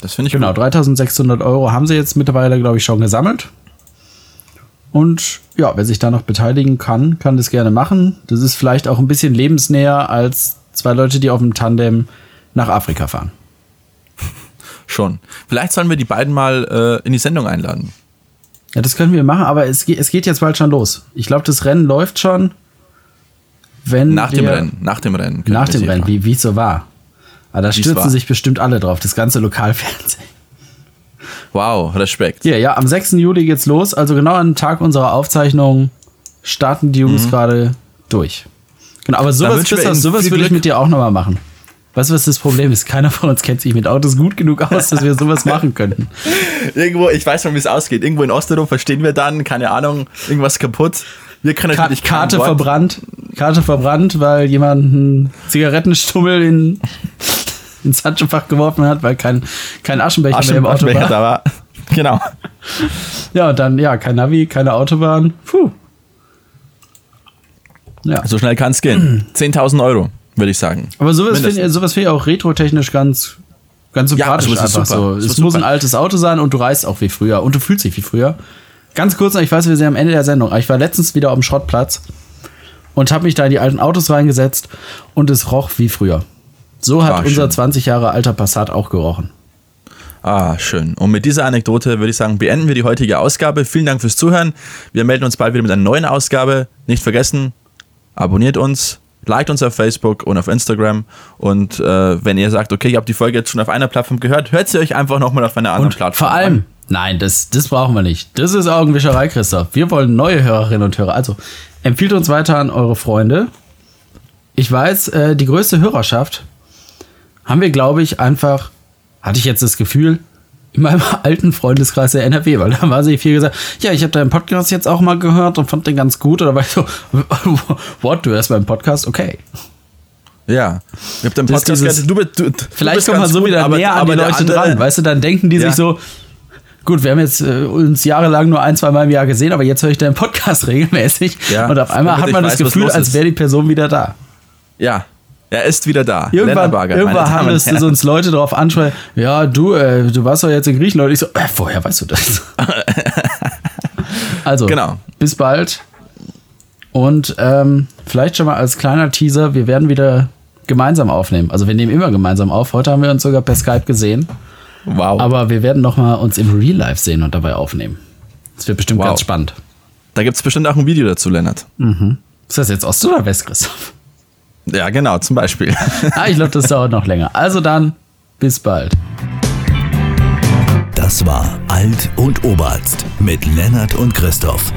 Das finde ich
Genau,
gut.
3600 Euro haben sie jetzt mittlerweile, glaube ich, schon gesammelt. Und ja, wer sich da noch beteiligen kann, kann das gerne machen. Das ist vielleicht auch ein bisschen lebensnäher als zwei Leute, die auf dem Tandem nach Afrika fahren.
Schon. Vielleicht sollen wir die beiden mal äh, in die Sendung einladen.
Ja, das können wir machen, aber es, geht- es geht jetzt bald schon los. Ich glaube, das Rennen läuft schon, wenn
Nach dem
wir-
Rennen. Nach dem Rennen.
Nach dem Rennen, wie wie es so war. Aber da
Wie's
stürzen
war.
sich bestimmt alle drauf, das ganze Lokalfernsehen.
Wow, Respekt.
Ja, ja, am 6. Juli geht's los. Also genau an dem Tag unserer Aufzeichnung starten die Jungs gerade durch. Genau, aber sowas, sowas würde ich mit dir auch nochmal machen. Weißt du, was das Problem ist? Keiner von uns kennt sich mit Autos gut genug aus, dass wir sowas machen könnten.
Irgendwo, ich weiß schon, wie es ausgeht. Irgendwo in Osteuropa stehen wir dann, keine Ahnung, irgendwas kaputt. Wir können
Ka
natürlich kein
Karte verbrannt. Karte verbrannt, weil jemand einen Zigarettenstummel in, ins Handschuhfach geworfen hat, weil kein, kein Aschenbecher, mehr im Auto
Aschenbecher
war.
da war. Genau.
Ja, und dann, ja, kein Navi, keine Autobahn. Puh. Ja.
So schnell kann es gehen. 10.000 Euro, würde ich sagen.
Aber sowas finde sowas find ich auch retrotechnisch ganz, ganz
Ja,
sympathisch
ist
einfach
super.
so. Es muss
super.
ein altes Auto sein und du reist auch wie früher und du fühlst dich wie früher. Ganz kurz noch, ich weiß, wir sind am Ende der Sendung, aber ich war letztens wieder auf dem Schrottplatz und habe mich da in die alten Autos reingesetzt und es roch wie früher. So hat
Ah,
unser
schön.
20 Jahre alter Passat auch gerochen.
Ah, schön. Und mit dieser Anekdote würde ich sagen, beenden wir die heutige Ausgabe. Vielen Dank fürs Zuhören. Wir melden uns bald wieder mit einer neuen Ausgabe. Nicht vergessen, abonniert uns, liked uns auf Facebook und auf Instagram. Und äh, wenn ihr sagt, okay, ich habe die Folge jetzt schon auf einer Plattform gehört, hört sie euch einfach nochmal auf einer anderen
Und
Plattform
vor allem, nein, das, das brauchen wir nicht. Das ist Augenwischerei, Christoph. Wir wollen neue Hörerinnen und Hörer. Also empfiehlt uns weiter an eure Freunde. Ich weiß, äh, die größte Hörerschaft haben wir, glaube ich, einfach, hatte ich jetzt das Gefühl, in meinem alten Freundeskreis der NRW, weil da war sie viel gesagt, ja, ich habe deinen Podcast jetzt auch mal gehört und fand den ganz gut. Oder war ich so, what, du hörst meinen Podcast? Okay.
Ja. Ich hab den
Das ist
Podcast
dieses-.
Du, du,
Vielleicht kommt man so
gut,
wieder
aber-
näher an die Leute
andere-
dran. Weißt du, dann denken die
Ja.
sich so, gut, wir haben jetzt äh, uns jahrelang nur ein, zwei Mal im Jahr gesehen, aber jetzt höre ich deinen Podcast regelmäßig.
Ja,
und auf einmal hat man das
weiß, was
Gefühl, als wäre die Person wieder da.
Ja. Er ist wieder da.
Irgendwann, irgendwann handelst du uns Leute darauf ansprechen, ja, du, äh, du warst doch jetzt in Griechenland. Und ich so, äh, woher weißt du das? also,
Genau.
bis bald. Und ähm, vielleicht schon mal als kleiner Teaser, wir werden wieder gemeinsam aufnehmen. Also wir nehmen immer gemeinsam auf. Heute haben wir uns sogar per Skype gesehen.
Wow.
Aber wir werden noch mal uns im Real Life sehen und dabei aufnehmen. Das wird bestimmt
Wow.
ganz spannend.
da gibt es bestimmt auch ein Video dazu, Lennart.
Ist das jetzt Ost oder West, Christoph?
Ja, genau, zum Beispiel.
Ah, ich glaube, das dauert noch länger. Also dann, bis bald.
Das war Alt und Oberarzt mit Lennart und Christoph.